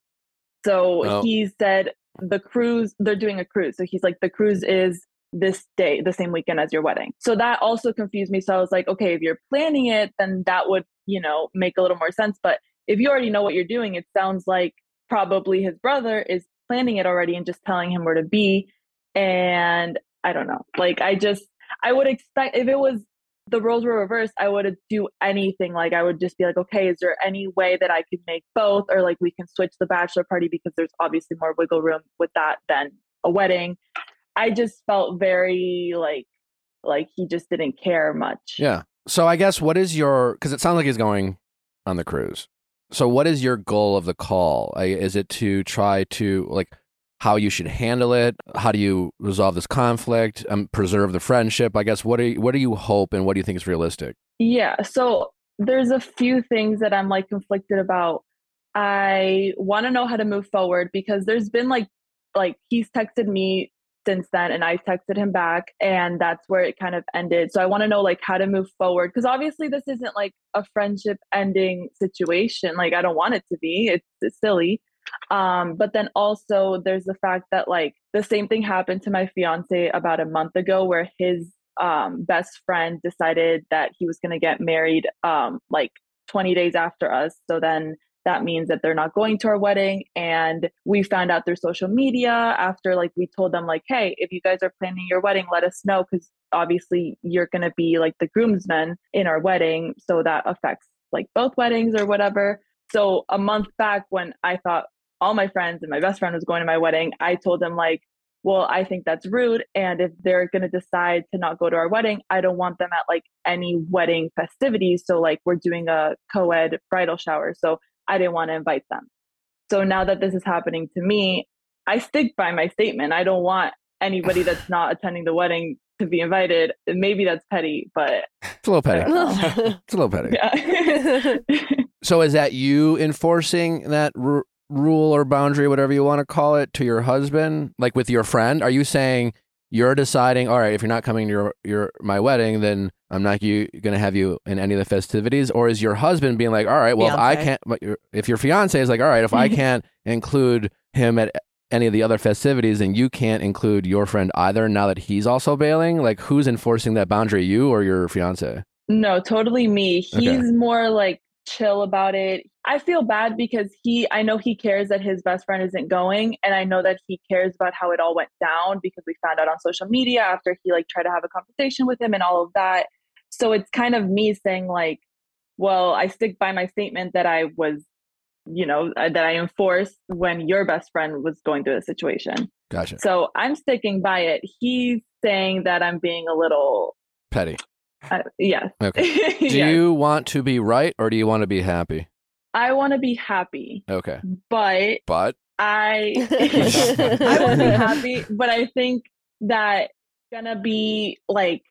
So Oh. he said the cruise, they're doing a cruise. So he's like, the cruise is this day, the same weekend as your wedding. So that also confused me. So I was like, okay, if you're planning it, then that would, you know, make a little more sense. But if you already know what you're doing, it sounds like probably his brother is planning it already and just telling him where to be. And I don't know. Like, I just, I would expect if it was the roles were reversed, I would do anything. Like I would just be like, okay, is there any way that I could make both, or like we can switch the bachelor party because there's obviously more wiggle room with that than a wedding. I just felt very like like he just didn't care much. Yeah. So I guess what is your? Because it sounds like he's going on the cruise. So what is your goal of the call? Is it to try to like how you should handle it? How do you resolve this conflict? Um, preserve the friendship. I guess what you, what do you hope and what do you think is realistic? Yeah. So there's a few things that I'm like conflicted about. I want to know how to move forward because there's been like like he's texted me since then and I texted him back and that's where it kind of ended. So I want to know like how to move forward because obviously this isn't like a friendship ending situation. Like I don't want it to be. It's, it's silly. Um but then also there's the fact that like the same thing happened to my fiance about a month ago where his um best friend decided that he was going to get married um like 20 days after us. So then that means that they're not going to our wedding. And we found out through social media after like we told them like hey if you guys are planning your wedding let us know because obviously you're going to be like the groomsmen in our wedding. So that affects like both weddings or whatever. So a month back when i thought all my friends and my best friend was going to my wedding i told them like well i think that's rude and if they're going to decide to not go to our wedding i don't want them at like any wedding festivities. So like we're doing a co-ed bridal shower. So I didn't want to invite them. So now that this is happening to me, I stick by my statement. I don't want anybody that's not attending the wedding to be invited. Maybe that's petty, but It's a little petty. It's a little petty. yeah. So is that you enforcing that r- rule or boundary, whatever you want to call it, to your husband, like with your friend? Are you saying you're deciding, all right, if you're not coming to your your my wedding, then I'm not you going to have you in any of the festivities, or is your husband being like, all right, well, if I Fiancé. can't, but your, if your fiance is like, all right, if I can't include him at any of the other festivities, then you can't include your friend either. Now that he's also bailing, like who's enforcing that boundary, you or your fiance? no, totally me. He's Okay. more like chill about it. I feel bad because he, I know he cares that his best friend isn't going. And I know that he cares about how it all went down because we found out on social media after he like tried to have a conversation with him and all of that. So it's kind of me saying, like, well, I stick by my statement that I was, you know, uh, that I enforced when your best friend was going through the situation. Gotcha. So I'm sticking by it. He's saying that I'm being a little, Petty. Uh, yeah. Okay. Do Yes. you want to be right or do you want to be happy? I want to be happy, Okay. but But I I want to be happy, but I think that gonna be like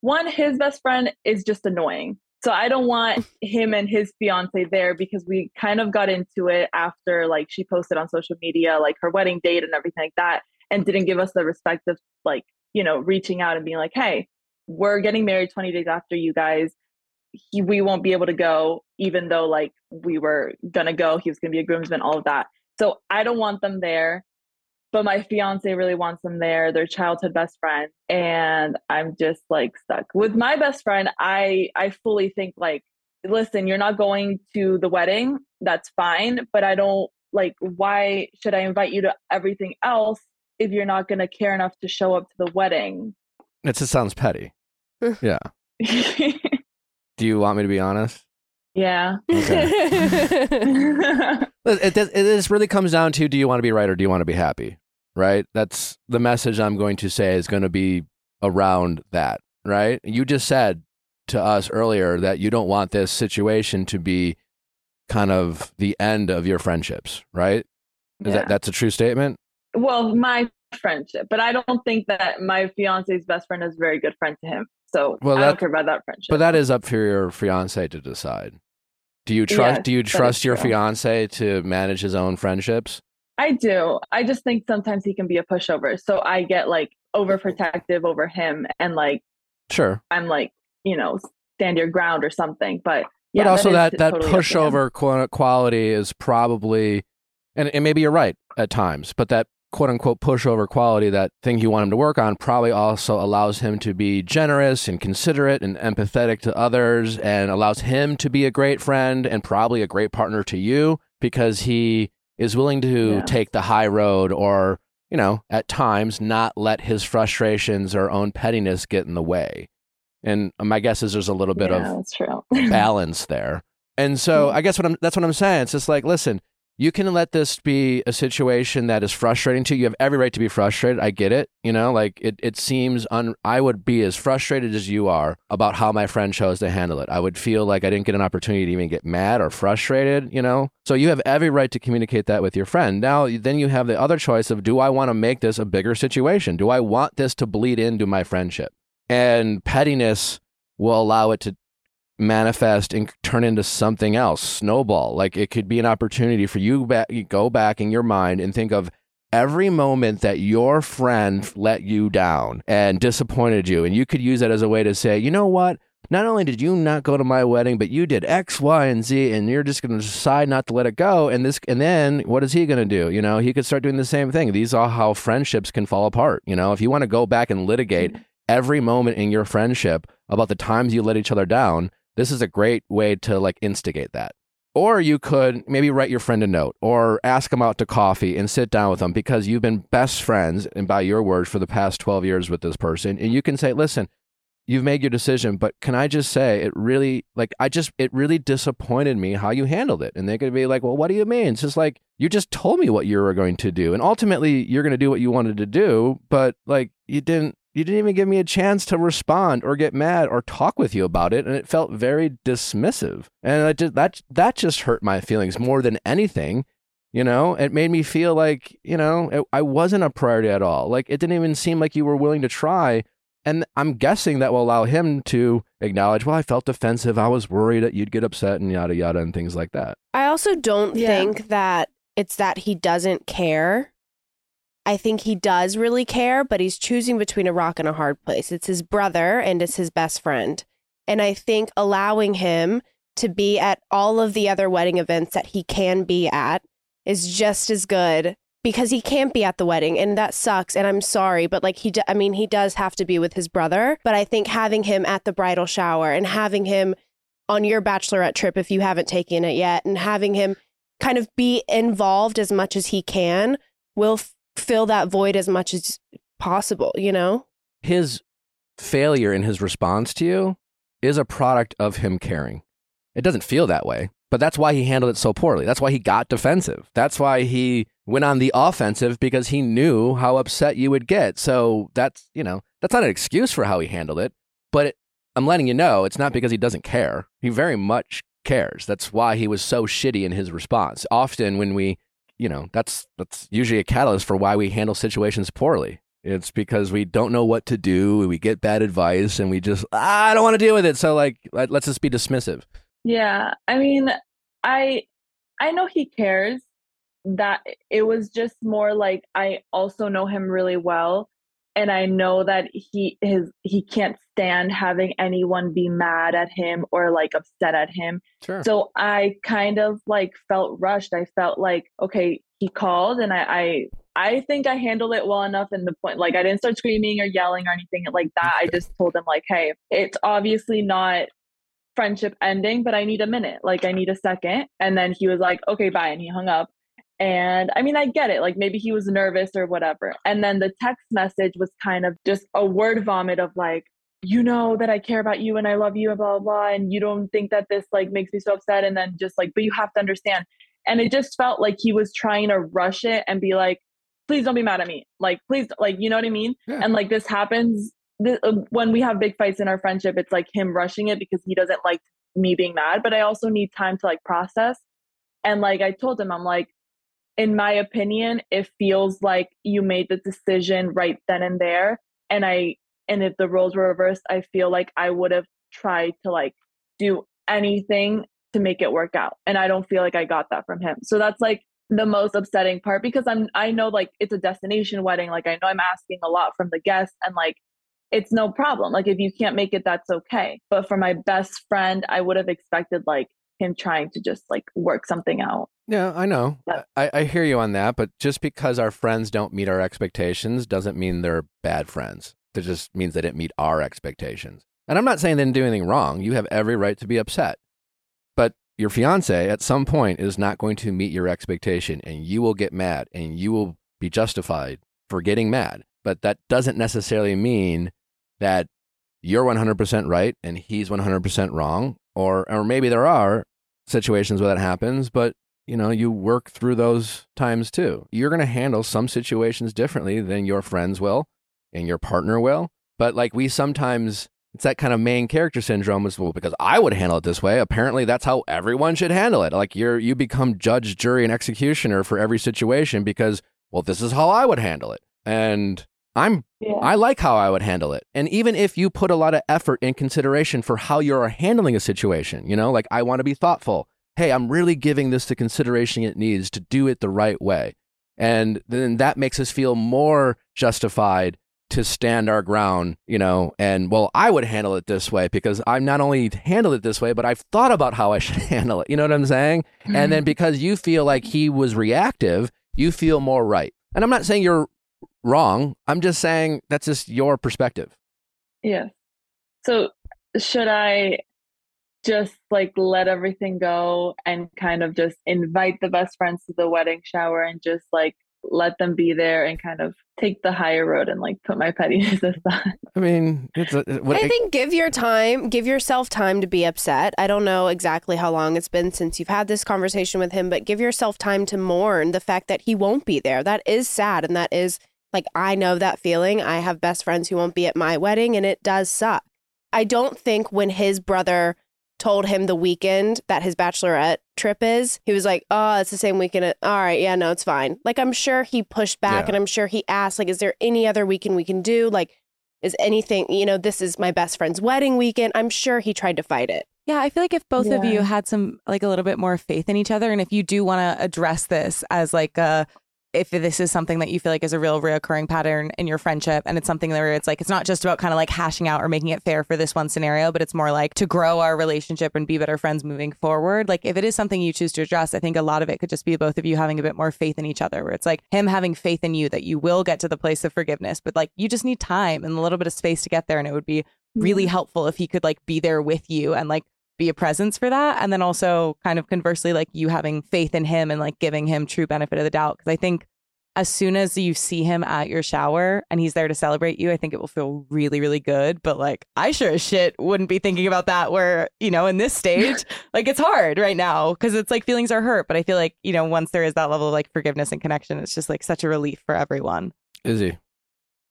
one, his best friend is just annoying. So I don't want him and his fiance there because we kind of got into it after like she posted on social media like her wedding date and everything like that and didn't give us the respect of like, you know, reaching out and being like, "Hey, we're getting married 20 days after you guys. He, we won't be able to go even though like we were to go. He was to be a groomsman, all of that." So I don't want them there, but my fiance really wants them there. They're childhood best friend, and I'm just like stuck with my best friend. I I fully think like, listen, you're not going to the wedding. That's fine, but I don't like. Why should I invite you to everything else if you're not to care enough to show up to the wedding? It just sounds petty. yeah. Do you want me to be honest? yeah. It, it, it this really comes down to do you want to be right or do you want to be happy? Right? That's the message I'm going to say is going to be around that, right? You just said to us earlier that you don't want this situation to be kind of the end of your friendships, right? Is Yeah. that that's a true statement? well, my friendship, but I don't think that my fiance's best friend is a very good friend to him. So Well, I that- don't care about that friendship. But that is up for your fiance to decide. Do you trust? Yes, do you trust your true. fiance to manage his own friendships? I do. I just think sometimes he can be a pushover. So I get like overprotective over him and like Sure, I'm like, you know, stand your ground or something. But yeah, but also that that, totally up to him. pushover quality is probably, and, and maybe you're right at times, but that quote unquote pushover quality, that thing you want him to work on, probably also allows him to be generous and considerate and empathetic to others, and allows him to be a great friend and probably a great partner to you because he is willing to Yeah. take the high road or you know at times not let his frustrations or own pettiness get in the way. And my guess is there's a little bit yeah, of that's true. balance there. And so I guess what I'm that's what I'm saying. It's just like, listen, you can let this be a situation that is frustrating to you. You have every right to be frustrated. I get it. You know, like it, it seems un I would be as frustrated as you are about how my friend chose to handle it. I would feel like I didn't get an opportunity to even get mad or frustrated, you know? So you have every right to communicate that with your friend. Now then you have the other choice of do I want to make this a bigger situation? Do I want this to bleed into my friendship? And pettiness will allow it to manifest and turn into something else snowball. Like it could be an opportunity for you back you go back in your mind and think of every moment that your friend let you down and disappointed you. And you could use that as a way to say you know what? Not only did you not go to my wedding but you did x y and z and you're just going to decide not to let it go and this and then what is he going to do? You know he could start doing the same thing. These are how friendships can fall apart. You know if you want to go back and litigate mm-hmm. every moment in your friendship about the times you let each other down this is a great way to like instigate that. Or you could maybe write your friend a note or ask him out to coffee and sit down with them because you've been best friends, and by your words, for the past 12 years with this person. And you can say, listen, you've made your decision, but can I just say it really, like, I just, it really disappointed me how you handled it. And going to be like, well, what do you mean? It's just like, you just told me what you were going to do. And ultimately, you're going to do what you wanted to do, but like, you didn't you didn't even give me a chance to respond or get mad or talk with you about it and it felt very dismissive and I just, that that just hurt my feelings more than anything you know it made me feel like you know it, i wasn't a priority at all like it didn't even seem like you were willing to try and i'm guessing that will allow him to acknowledge well i felt defensive i was worried that you'd get upset and yada yada and things like that I also don't Yeah. think that it's that he doesn't care. I think he does really care, but he's choosing between a rock and a hard place. It's his brother and it's his best friend. And I think allowing him to be at all of the other wedding events that he can be at is just as good because he can't be at the wedding and that sucks and I'm sorry but like he d- I mean he does have to be with his brother but I think having him at the bridal shower and having him on your bachelorette trip if you haven't taken it yet and having him kind of be involved as much as he can will fill that void as much as possible, you know? his failure in his response to you is a product of him caring. It doesn't feel that way, but that's why he handled it so poorly. That's why he got defensive. That's why he went on the offensive because he knew how upset you would get. So that's, you know, that's not an excuse for how he handled it, but it, I'm letting you know it's not because he doesn't care. He very much cares. That's why he was so shitty in his response. Often when we, you know, that's that's usually a catalyst for why we handle situations poorly. It's because we don't know what to do. We get bad advice, and we just ah, I don't want to deal with it. So like, let, let's just be dismissive. Yeah, I mean, I I know he cares. That it was just more like I also know him really well, and I know that he his he can't stand having anyone be mad at him or like upset at him. Sure. So I kind of like felt rushed. I felt like okay, he called, and I I I think I handled it well enough in the point like I didn't start screaming or yelling or anything like that. I just told him like, hey, it's obviously not friendship ending, but I need a minute. Like I need a second. And then he was like, okay, bye. And he hung up. And I mean, I get it. Like maybe he was nervous or whatever. And then the text message was kind of just a word vomit of like, you know that I care about you and I love you and blah, blah, blah. And you don't think that this like makes me so upset. And then just like, but you have to understand. And it just felt like he was trying to rush it and be like, please don't be mad at me. Like, please, like, you know what I mean? Yeah. And like this happens th- uh, when we have big fights in our friendship, it's like him rushing it because he doesn't like me being mad, but I also need time to like process. And like I told him, I'm like, in my opinion, it feels like you made the decision right then and there. And I, and if the roles were reversed, I feel like I would have tried to like do anything to make it work out. And I don't feel like I got that from him. So that's like the most upsetting part because I'm I know like it's a destination wedding. Like I know I'm asking a lot from the guests and like it's no problem. Like if you can't make it, that's okay. But for my best friend, I would have expected like him trying to just like work something out. Yeah, I know. I, I hear you on that, but just because our friends don't meet our expectations doesn't mean they're bad friends. That just means they didn't meet our expectations. And I'm not saying they didn't do anything wrong. You have every right to be upset. But your fiance at some point is not going to meet your expectation and you will get mad and you will be justified for getting mad. But that doesn't necessarily mean that you're 100% right and he's 100% wrong. Or, or maybe there are situations where that happens, but you know, you work through those times too. You're going to handle some situations differently than your friends will and your partner will. But like we sometimes, it's that kind of main character syndrome as well, because I would handle it this way. Apparently, that's how everyone should handle it. Like you're, you become judge, jury, and executioner for every situation because, well, this is how I would handle it. And I'm, yeah. I like how I would handle it. And even if you put a lot of effort and consideration for how you're handling a situation, you know, like I want to be thoughtful. Hey, I'm really giving this the consideration it needs to do it the right way. And then that makes us feel more justified to stand our ground, you know, and well, I would handle it this way because I'm not only handled it this way, but I've thought about how I should handle it. You know what I'm saying? Mm-hmm. And then mm-hmm. because you feel like he was reactive, you feel more right. And I'm not saying you're wrong. I'm just saying that's just your perspective. Yeah. So should I just like let everything go and kind of just invite the best friends to the wedding shower and just like let them be there and kind of take the higher road and like put my pettiness aside. I mean, it's a, what, I think give your time, give yourself time to be upset. I don't know exactly how long it's been since you've had this conversation with him, but give yourself time to mourn the fact that he won't be there. That is sad and that is like I know that feeling. I have best friends who won't be at my wedding and it does suck. I don't think when his brother told him the weekend that his bachelorette trip is, he was like, "Oh, it's the same weekend." All right, yeah, no, it's fine. Like I'm sure he pushed back, yeah. and I'm sure he asked, like, "Is there any other weekend we can do? Like, is anything? You know, this is my best friend's wedding weekend." I'm sure he tried to fight it. Yeah, I feel like if both yeah. of you had some like a little bit more faith in each other, and if you do want to address this as like a if this is something that you feel like is a real reoccurring pattern in your friendship and it's something where it's like it's not just about kind of like hashing out or making it fair for this one scenario but it's more like to grow our relationship and be better friends moving forward. Like if it is something you choose to address i think a lot of it could just be both of you having a bit more faith in each other where it's like him having faith in you that you will get to the place of forgiveness but like you just need time and a little bit of space to get there and it would be really mm-hmm. helpful if he could like be there with you and like be a presence for that and then also kind of conversely like you having faith in him and like giving him true benefit of the doubt because i think as soon as you see him at your shower and he's there to celebrate you, I think it will feel really, really good. But like, I sure as shit wouldn't be thinking about that where, you know, in this stage, like it's hard right now because it's like feelings are hurt. But I feel like, you know, once there is that level of like forgiveness and connection, it's just like such a relief for everyone. Izzy,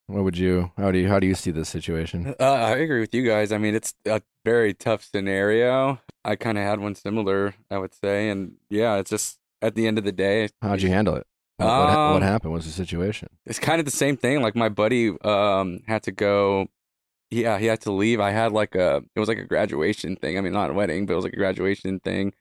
what would you, how do you, how do you see this situation? Uh, I agree with you guys. I mean, it's a very tough scenario. I kind of had one similar, I would say. And yeah, it's just at the end of the day. How'd you handle it? What, um, what, happened? What's the situation? It's kind of the same thing. Like my buddy um, had to go. Yeah, he had to leave. I had like a. It was like a graduation thing. I mean, not a wedding, but it was like a graduation thing.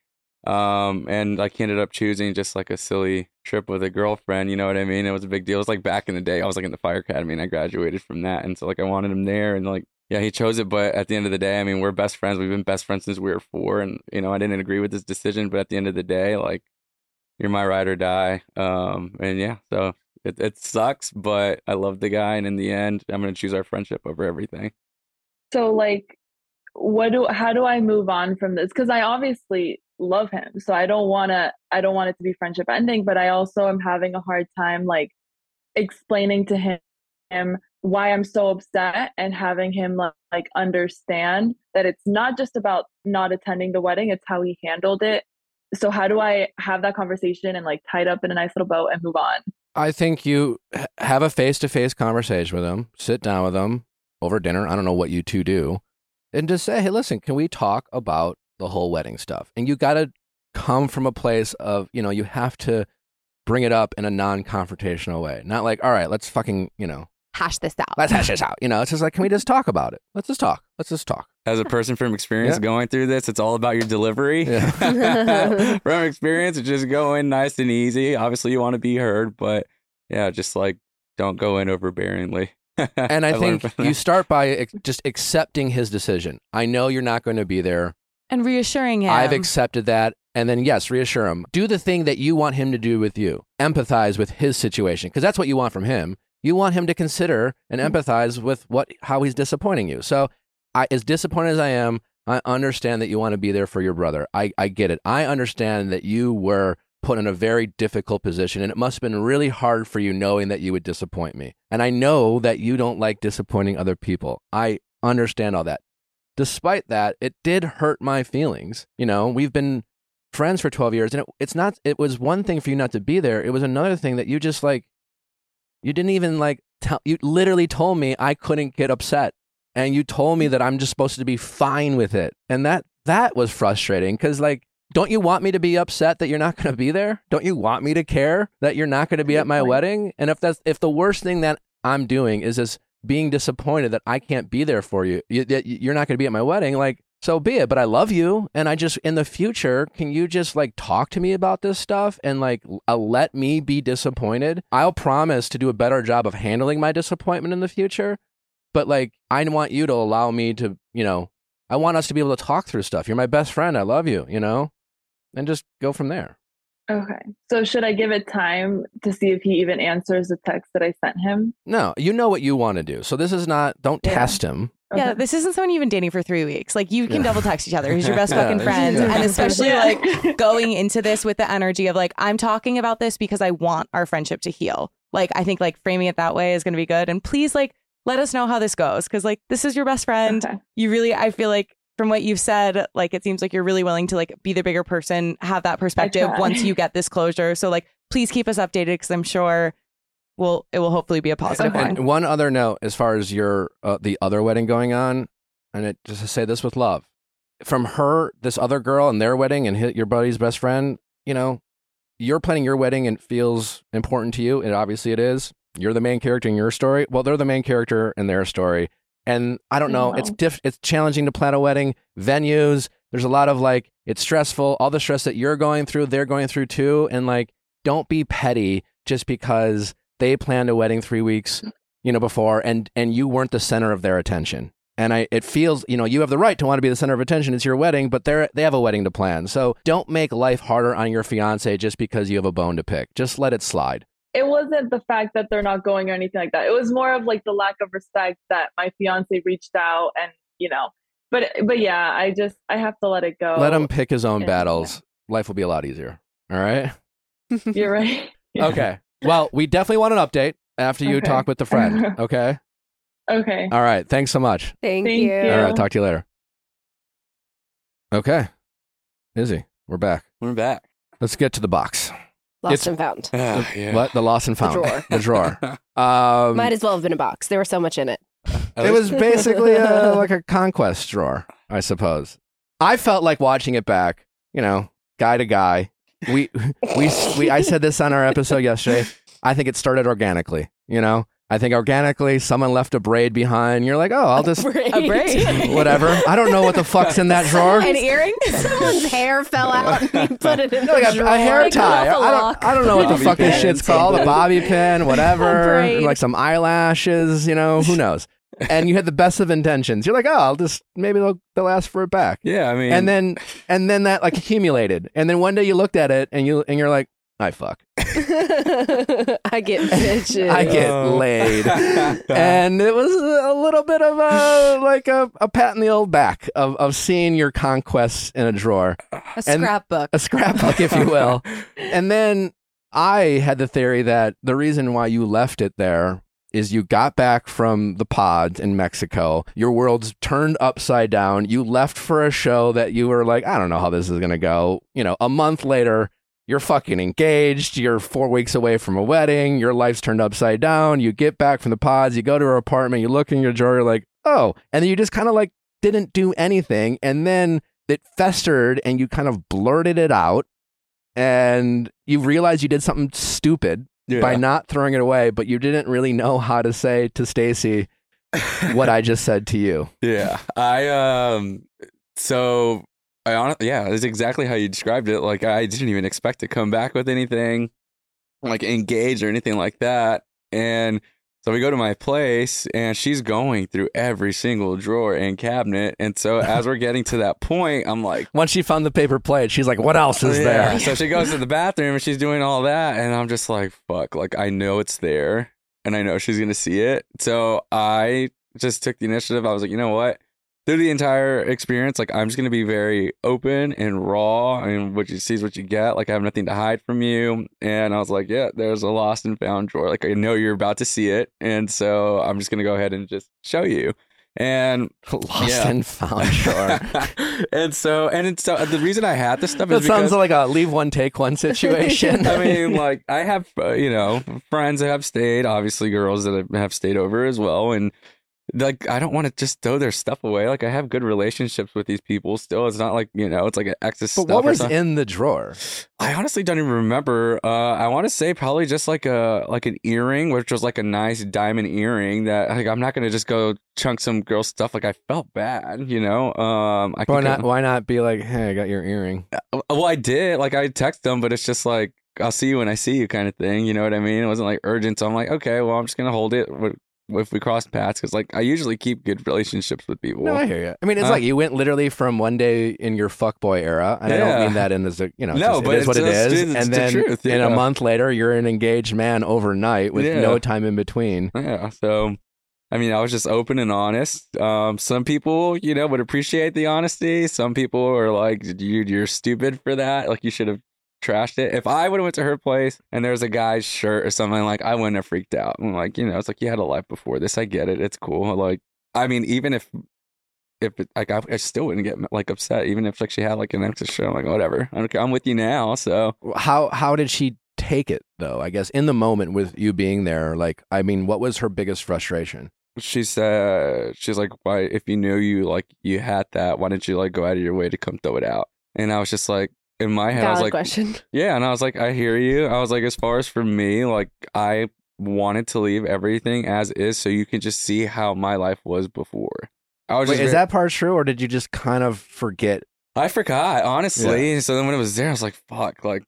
Um, and like he ended up choosing just like a silly trip with a girlfriend. You know what I mean? It was a big deal. It was like back in the day. I was like in the fire academy, and I graduated from that. And so like I wanted him there, and like yeah, he chose it. But at the end of the day, I mean, we're best friends. We've been best friends since we were four, and you know, I didn't agree with his decision. But at the end of the day, like you're my ride or die. Um, and yeah, so it, it sucks, but I love the guy. And in the end, I'm going to choose our friendship over everything. So, like, what do, how do I move on from this? Cause I obviously love him. So I don't want to, I don't want it to be friendship ending, but I also am having a hard time, like, explaining to him, why I'm so upset and having him like understand that it's not just about not attending the wedding, it's how he handled it so how do I have that conversation and like tie it up in a nice little bow and move on? I think you have a face to face conversation with him, sit down with him over dinner. I don't know what you two do, and just say, hey, listen, can we talk about the whole wedding stuff? And you got to come from a place of, you know, you have to bring it up in a non confrontational way. Not like, all right, let's fucking, you know, hash this out. Let's hash this out. You know, it's just like, can we just talk about it? Let's just talk. Let's just talk. as a person from experience Yeah. going through this, it's all about your delivery. Yeah. from experience, it's just go in nice and easy. Obviously, you want to be heard, but yeah, just like don't go in overbearingly. and I I've think you start by ex- just accepting his decision. I know you're not going to be there. And reassuring him. I've accepted that. And then, yes, reassure him. Do the thing that you want him to do with you. Empathize with his situation because that's what you want from him. You want him to consider and mm-hmm. empathize with what how he's disappointing you. So, I, as disappointed as I am, I understand that you want to be there for your brother. I, I get it. I understand that you were put in a very difficult position, and it must have been really hard for you knowing that you would disappoint me. And I know that you don't like disappointing other people. I understand all that. Despite that, it did hurt my feelings. You know, we've been friends for 12 years, and it, it's not, it was one thing for you not to be there. It was another thing that you just like, you didn't even like tell, you literally told me I couldn't get upset. And you told me that I'm just supposed to be fine with it. And that, that was frustrating because like, don't you want me to be upset that you're not going to be there? Don't you want me to care that you're not going to be at my wedding? And if that's if the worst thing that I'm doing is just being disappointed that I can't be there for you, you you're not going to be at my wedding, like so be it. But I love you, and I just in the future, can you just like talk to me about this stuff and like uh, let me be disappointed? I'll promise to do a better job of handling my disappointment in the future. But like, I want you to allow me to, you know, I want us to be able to talk through stuff. You're my best friend. I love you, you know, and just go from there. Okay. So should I give it time to see if he even answers the text that I sent him? No, you know what you want to do. So this is not, don't Yeah. test him. Yeah, this isn't someone you've been dating for three weeks. Like you can Yeah. double text each other. He's your best Yeah, fucking friend, Yeah. and especially like going into this with the energy of like I'm talking about this because I want our friendship to heal. Like I think like framing it that way is going to be good. And please like let us know how this goes because like this is your best friend. Okay. You really, I feel like from what you've said, like it seems like you're really willing to like be the bigger person, have that perspective once you get this closure. So like please keep us updated because I'm sure will it will hopefully be a positive Okay. one. And one other note, as far as your uh, the other wedding going on, and it just to say this with love, from her, this other girl, and their wedding, and hit your buddy's best friend. You know, you're planning your wedding and it feels important to you, and obviously it is. You're the main character in your story. Well, they're the main character in their story, and I don't I know. know. It's diff- It's challenging to plan a wedding. Venues. There's a lot of like. It's stressful. All the stress that you're going through, they're going through too, and like, don't be petty just because they planned a wedding three weeks mm. you know before and and you weren't the center of their attention and i it feels you know you have the right to want to be the center of attention it's your wedding but they're they have a wedding to plan so don't make life harder on your fiance just because you have a bone to pick just let it slide It wasn't the fact that they're not going or anything like that. It was more of like the lack of respect that my fiance reached out and, you know, but but yeah, I just I have to let it go. let him pick his own yeah. battles life will be a lot easier all right You're right. Yeah. okay well we definitely want an update after you Okay. talk with the friend okay Okay. all right thanks so much Thank, Thank you. you. all right talk to you later okay izzy we're back We're back. let's get to the box Lost It's- and found. Ah, yeah. what the lost and found drawer. the drawer um Might as well have been a box. There was so much in it. It was basically a, like a conquest drawer, I suppose. I felt like watching it back, you know, guy to guy. We, we, we, I said this on our episode yesterday. I think it started organically, you know? I think organically someone left a braid behind. You're like, oh, I'll just, braid. a braid. whatever. I don't know what the fuck's in that drawer. An earring? Someone's hair fell out and he put it in like the a, drawer. a hair tie. off a I don't, I don't know what the Bobby fuck this shit's called. A bobby pin, whatever. Like some eyelashes, you know, who knows? And you had the best of intentions. You're like, oh, I'll just, maybe they'll, they'll ask for it back. yeah, I mean, and then and then that like accumulated and then one day you looked at it and you and you're like i fuck I get bitches. i get Oh. laid and it was a little bit of a like a, a pat in the old back of, of seeing your conquests in a drawer A And- scrapbook. a scrapbook if you will and then i had the theory that the reason why you left it there is you got back from the pods in Mexico. Your world's turned upside down. You left for a show that you were like, I don't know how this is going to go. You know, a month later, you're fucking engaged. You're four weeks away from a wedding. Your life's turned upside down. You get back from the pods. You go to her apartment. You look in your drawer. You're like, oh. And then you just kind of like didn't do anything. And then it festered and you kind of blurted it out. And you realized you did something stupid yeah. by not throwing it away, but you didn't really know how to say to Stacy, what I just said to you. Yeah. I um so I honestly yeah, it's exactly how you described it. Like I didn't even expect to come back with anything like engaged or anything like that. And so we go to my place and she's going through every single drawer and cabinet. And so as we're getting to that point, I'm like Once she found the paper plate, she's like, "What else is Yeah. there?" So she goes to the bathroom and she's doing all that. And I'm just like, fuck, like I know it's there and I know she's going to see it. So I just took the initiative. I was like, you know what? Through the entire experience, like I'm just going to be very open and raw and what you see is what you get. Like I have nothing to hide from you. And I was like, yeah, there's a lost and found drawer. Like I know you're about to see it. And so I'm just going to go ahead and just show you. And Lost Yeah. and found drawer. and so, and it's, so the reason I had this stuff That is because sounds like a leave one, take one situation. I mean, like I have, uh, you know, friends that have stayed. Obviously, girls that have stayed over as well, and like I don't want to just throw their stuff away. Like I have good relationships with these people still. It's not like you know, it's like an ex's but stuff. what was in the drawer? I honestly don't even remember. Uh, I want to say probably just like a like an earring, which was like a nice diamond earring. That like I'm not gonna just go chunk some girl stuff. Like I felt bad, you know. Um, I Why can go- not? Why not be like, "Hey, I got your earring." Uh, Well, I did. Like I text them, but it's just like I'll see you when I see you, kind of thing. You know what I mean? It wasn't like urgent. So I'm like, okay, well, I'm just gonna hold it if we cross paths because like I usually keep good relationships with people. No, I hear you. I mean, it's Huh? like you went literally from one day in your fuckboy era, and I don't mean that in as a you know, No, just- but it is what just- is. and the then truth, in a month later, you're an engaged man overnight with Yeah. no time in between. Yeah. So, I mean, I was just open and honest. Um, some people, you know, would appreciate the honesty. Some people are like, "Dude, you're stupid for that. Like, you should have trashed it." If I would have went to her place and there's a guy's shirt or something, like, I wouldn't have freaked out. I'm like, you know, it's like you had a life before this. I get it. It's cool. Like, I mean, even if. If it, like I, I still wouldn't get like upset, even if like she had like an extra shirt, I'm like whatever. I'm, I'm with you now, so How how did she take it though? I guess in the moment with you being there, like, I mean, what was her biggest frustration? she said she's like why if you knew you like you had that why didn't you like go out of your way to come throw it out and i was just like in my head i was like question. yeah and i was like i hear you i was like as far as for me like i wanted to leave everything as is so you can just see how my life was before i was Wait, just is that part true, or did you just kind of forget? i forgot honestly so then when it was there i was like fuck like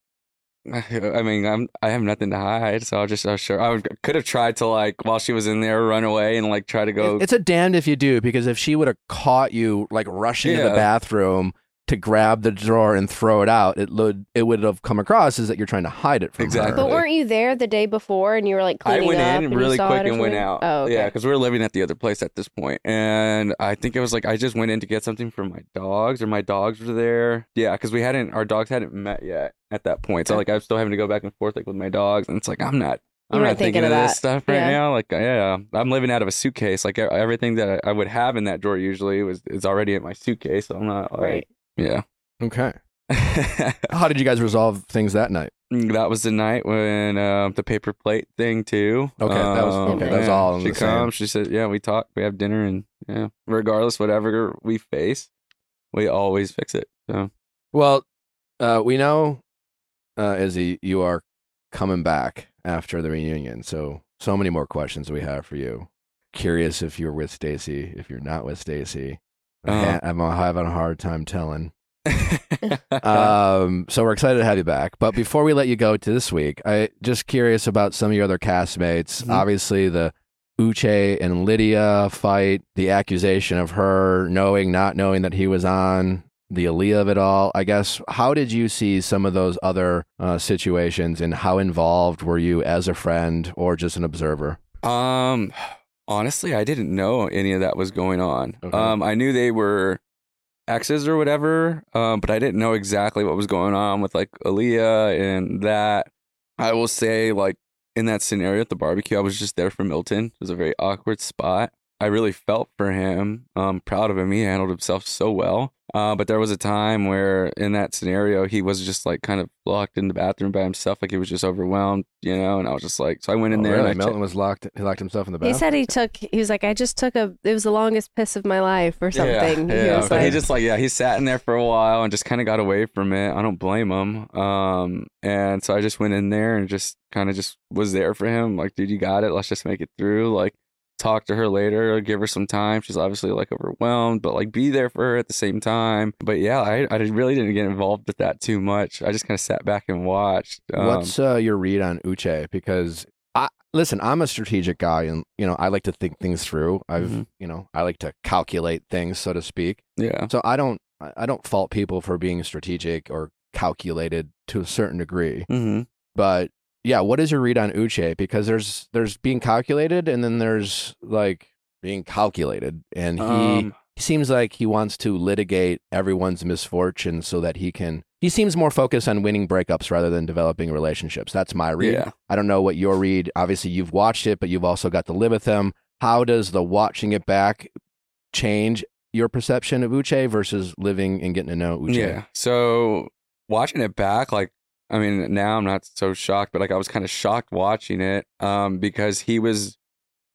I mean, I'm I have nothing to hide, so I'll just I'll sure I would, could have tried to like while she was in there run away and like try to go. It's a damned if you do, because if she would have caught you like rushing to the bathroom to grab the drawer and throw it out, it would it would have come across is that you're trying to hide it from Exactly. her. But weren't you there the day before and you were like I cleaning went up in and you really saw quick and went out. Oh, okay. Yeah, because we were living at the other place at this point, and I think it was like I just went in to get something for my dogs, or my dogs were there. Yeah, because we hadn't, our dogs hadn't met yet at that point. So like I'm still having to go back and forth like with my dogs, and it's like I'm not. I'm weren't thinking, thinking of of this stuff right Yeah. now. Like, yeah, I'm living out of a suitcase. Like everything that I I would have in that drawer usually was is already in my suitcase. So I'm not like, Right. Yeah. Okay. How did you guys resolve things that night? that was the night when uh, the paper plate thing too. Okay, that was- Um, okay, that was all She comes. She said, "Yeah, we talk. We have dinner, and yeah, regardless whatever we face, we always fix it." So Well, uh, we know, uh, Izzy, you are coming back after the reunion. So, so many more questions we have for you. Curious if you're with Stacy, if you're not with Stacy. I Uh-huh. ha- I'm having a hard time telling. Um, so we're excited to have you back. But before we let you go to this week, I just curious about some of your other castmates. Mhm. Obviously, the Uche and Lydia fight, the accusation of her knowing, not knowing that he was on, the Aaliyah of it all. I guess, how did you see some of those other uh, situations and how involved were you as a friend or just an observer? Um, honestly, I didn't know any of that was going on. Okay. Um, I knew they were exes or whatever. Um, but I didn't know exactly what was going on with like Aaliyah and that. I will say, like in that scenario at the barbecue, I was just there for Milton. It was a very awkward spot. I really felt for him. Um, proud of him. He handled himself so well. Uh, but there was a time where in that scenario, he was just like kind of locked in the bathroom by himself, like he was just overwhelmed, you know. And I was just like, so I went in Oh, there. really? and I Milton checked- was locked. He locked himself in the bathroom. He said he took. He was like, I just took a. It was the longest piss of my life, or something. Yeah, he yeah. was but like, he just like yeah, he sat in there for a while and just kind of got away from it. I don't blame him. Um, and so I just went in there and just kind of just was there for him. Like, dude, you got it. Let's just make it through. Like, talk to her later, give her some time. She's obviously like overwhelmed, but like be there for her at the same time. But yeah, I, I really didn't get involved with that too much. I just kind of sat back and watched. Um, What's uh, your read on Uche? Because I listen, I'm a strategic guy, and you know I like to think things through. I've Mhm. you know I like to calculate things, so to speak. yeah. So I don't I I don't fault people for being strategic or calculated to a certain degree. Mm-hmm. But yeah, what is your read on Uche? Because there's there's being calculated, and then there's like being calculated, and he Um, he seems like he wants to litigate everyone's misfortune so that he can. He seems more focused on winning breakups rather than developing relationships. That's my read. Yeah. I don't know what your read. Obviously, you've watched it, but you've also got to live with him. How does the watching it back change your perception of Uche versus living and getting to know Uche? Yeah. So watching it back, like, I mean, now I'm not so shocked, but like I was kind of shocked watching it um, because he was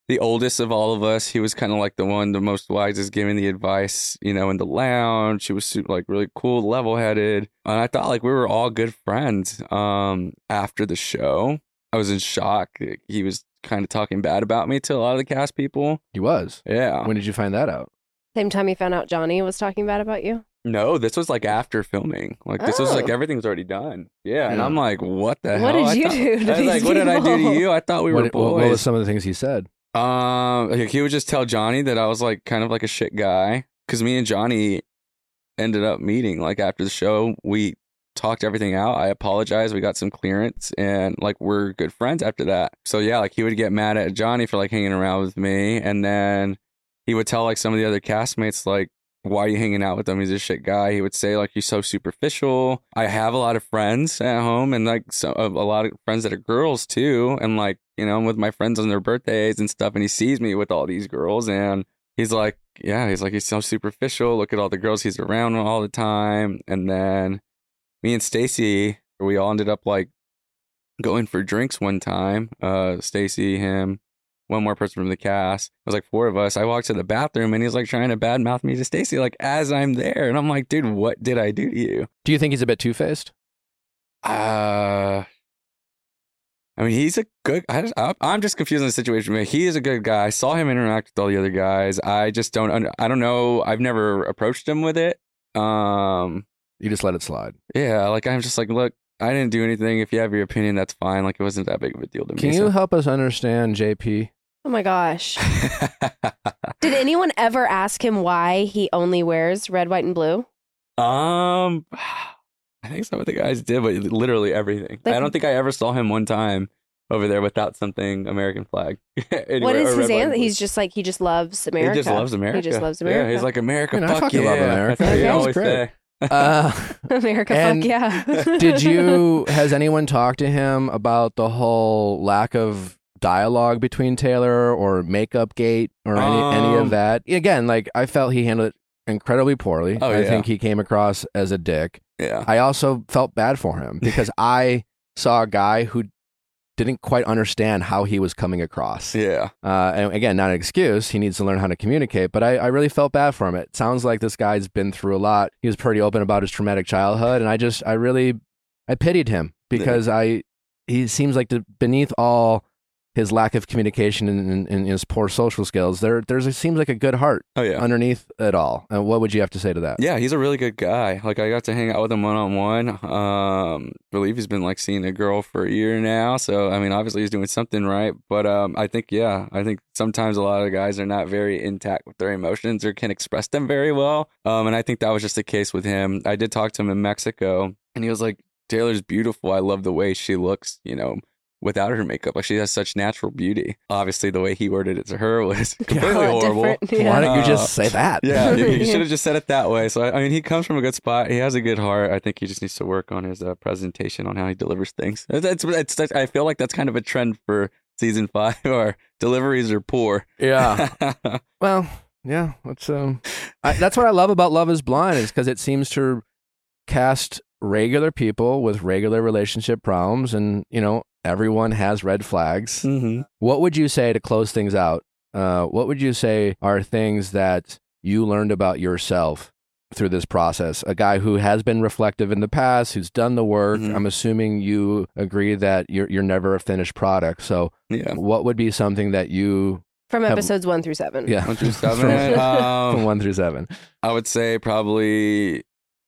the oldest of all of us. He was kind of like the one, the most wisest, giving the advice, you know, in the lounge. He was super, like really cool, level headed. And I thought like we were all good friends um, after the show. I was in shock. He was kind of talking bad about me to a lot of the cast people. He was. Yeah. When did you find that out? Same time he found out Johnie was talking bad about you. No, this was like after filming. Like this was like Oh. everything was already done. Yeah, and Yeah. I'm like, what the hell? What hell? did I you thought- do to I was like, these what did I do to you? I thought we were what, what- what was some of the things he said? Um, like, he would just tell Johnie that I was like kind of like a shit guy because me and Johnie ended up meeting like after the show. We talked everything out. I apologized. We got some clearance, and like we're good friends after that. So yeah, like he would get mad at Johnie for like hanging around with me, and then he would tell like some of the other castmates like. Why are you hanging out with him? He's a shit guy. He would say like he's so superficial. I have a lot of friends at home, and like so, a a lot of friends that are girls too. And like you know, I'm with my friends on their birthdays and stuff, and he sees me with all these girls, and he's like, yeah, he's like he's so superficial. Look at all the girls he's around all the time. And then me and Stacy, we all ended up like going for drinks one time. Uh, Stacy, him, one more person from the cast. It was like four of us. I walked to the bathroom and he's like trying to badmouth me to Stacy, like as I'm there. And I'm like, dude, what did I do to you? Do you think he's a bit two faced? Uh, I mean, he's a good. I I'm just confused in the situation. Man, he is a good guy. I saw him interact with all the other guys. I just don't. I don't know. I've never approached him with it. Um, You just let it slide. yeah, like I'm just like, look, I didn't do anything. If you have your opinion, that's fine. Like it wasn't that big of a deal to me. Can you help us understand JP? Oh my gosh. Did anyone ever ask him why he only wears red, white, and blue? um, I think some of the guys did, but literally everything. Like- I don't think I ever saw him one time over there without something American flag. Anywhere, what is his red, answer? He's just like he just loves America. He just loves America. He just loves Yeah, America. he's like America. You know, I fuck fucking yeah. love America. That's what he always say. Uh, America. Fuck yeah. did you? Has anyone talked to him about the whole lack of dialogue between Taylor or makeup gate or any any of Um, that? Again, like I felt he handled it incredibly poorly. Oh, I yeah. think he came across as a dick. Yeah. I also felt bad for him because I saw a guy who didn't quite understand how he was coming across. Yeah. Uh, and again, not an excuse. He needs to learn how to communicate, but I, I really felt bad for him. It sounds like this guy's been through a lot. He was pretty open about his traumatic childhood, and I just, I really, I pitied him because I, he seems like the, beneath all his lack of communication and, and, his poor social skills, there, there's it seems like a good heart Oh yeah. underneath it all. And what would you have to say to that? Yeah, he's a really good guy. Like I got to hang out with him one on one. Um, believe he's been like seeing a girl for a year now. So I mean, obviously he's doing something right. But um, I think yeah, I think sometimes a lot of guys are not very intact with their emotions or can express them very well. Um, and I think that was just the case with him. I did talk to him in Mexico, and he was like, "Taylor's beautiful. I love the way she looks." You know. Without her makeup, like she has such natural beauty. Obviously, the way he worded it to her was completely A lot horrible. yeah. Why don't you Uh, just say that? Yeah, you, you should have just said it that way. So I, I mean, he comes from a good spot. He has a good heart. I think he just needs to work on his uh, presentation on how he delivers things. It's, it's, it's, I feel like that's kind of a trend for season five. Our deliveries are poor. Yeah. Well, yeah, that's um, I, that's what I love about Love Is Blind is because it seems to cast regular people with regular relationship problems, and you know everyone has red flags. hmm What would you say to close things out? Uh, what would you say are things that you learned about yourself through this process? A guy who has been reflective in the past, who's done the work. Mhm. I'm assuming you agree that you're you're never a finished product. So, Yeah. what would be something that you From Have- episodes one through seven. Yeah. One through From- seven. From um, one through seven. I would say probably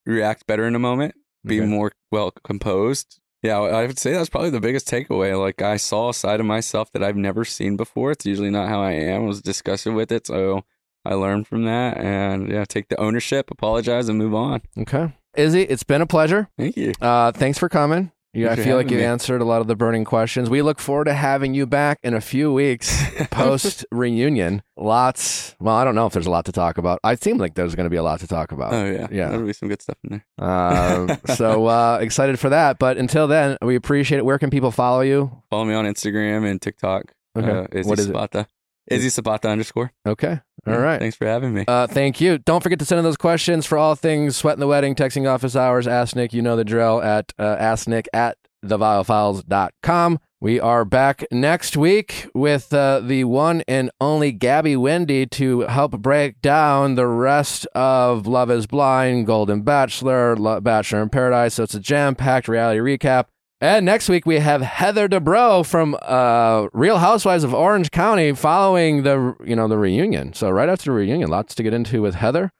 react better in a moment, be Okay. more well composed. Yeah, I would say that's probably the biggest takeaway. Like I saw a side of myself that I've never seen before. It's usually not how I am. I was disgusted with it, so I learned from that and yeah, take the ownership, apologize, and move on. Okay. Izzy, it's been a pleasure. Thank you. Uh, thanks for coming. You, I feel like you me. answered a lot of the burning questions. We look forward to having you back in a few weeks post reunion. Lots. Well, I don't know if there's a lot to talk about. I seem like there's going to be a lot to talk about. Oh yeah, yeah. There'll be some good stuff in there. Uh, so uh, excited for that. But until then, we appreciate it. Where can people follow you? Follow me on Instagram and TikTok. Okay. Uh, Izzy What is it? Zapata. Izzy Zapata underscore. Okay. All right. Thanks for having me. Uh, thank you. Don't forget to send in those questions for all things Sweat in the Wedding, texting office hours, Ask Nick, you know the drill, at uh, asknick at theviallfiles.com. We are back next week with uh, the one and only Gabby Windey to help break down the rest of Love is Blind, Golden Bachelor, Lo- Bachelor in Paradise. So it's a jam packed reality recap. And next week we have Heather Dubrow from uh, Real Housewives of Orange County following the you know the reunion. So right after the reunion, lots to get into with Heather.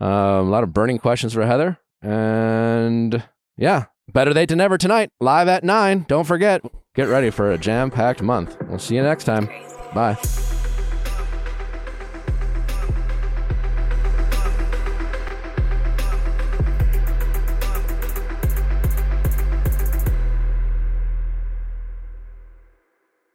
Um, a lot of burning questions for Heather, and yeah, better late than never tonight. Live at nine. Don't forget. Get ready for a jam packed month. We'll see you next time. Bye.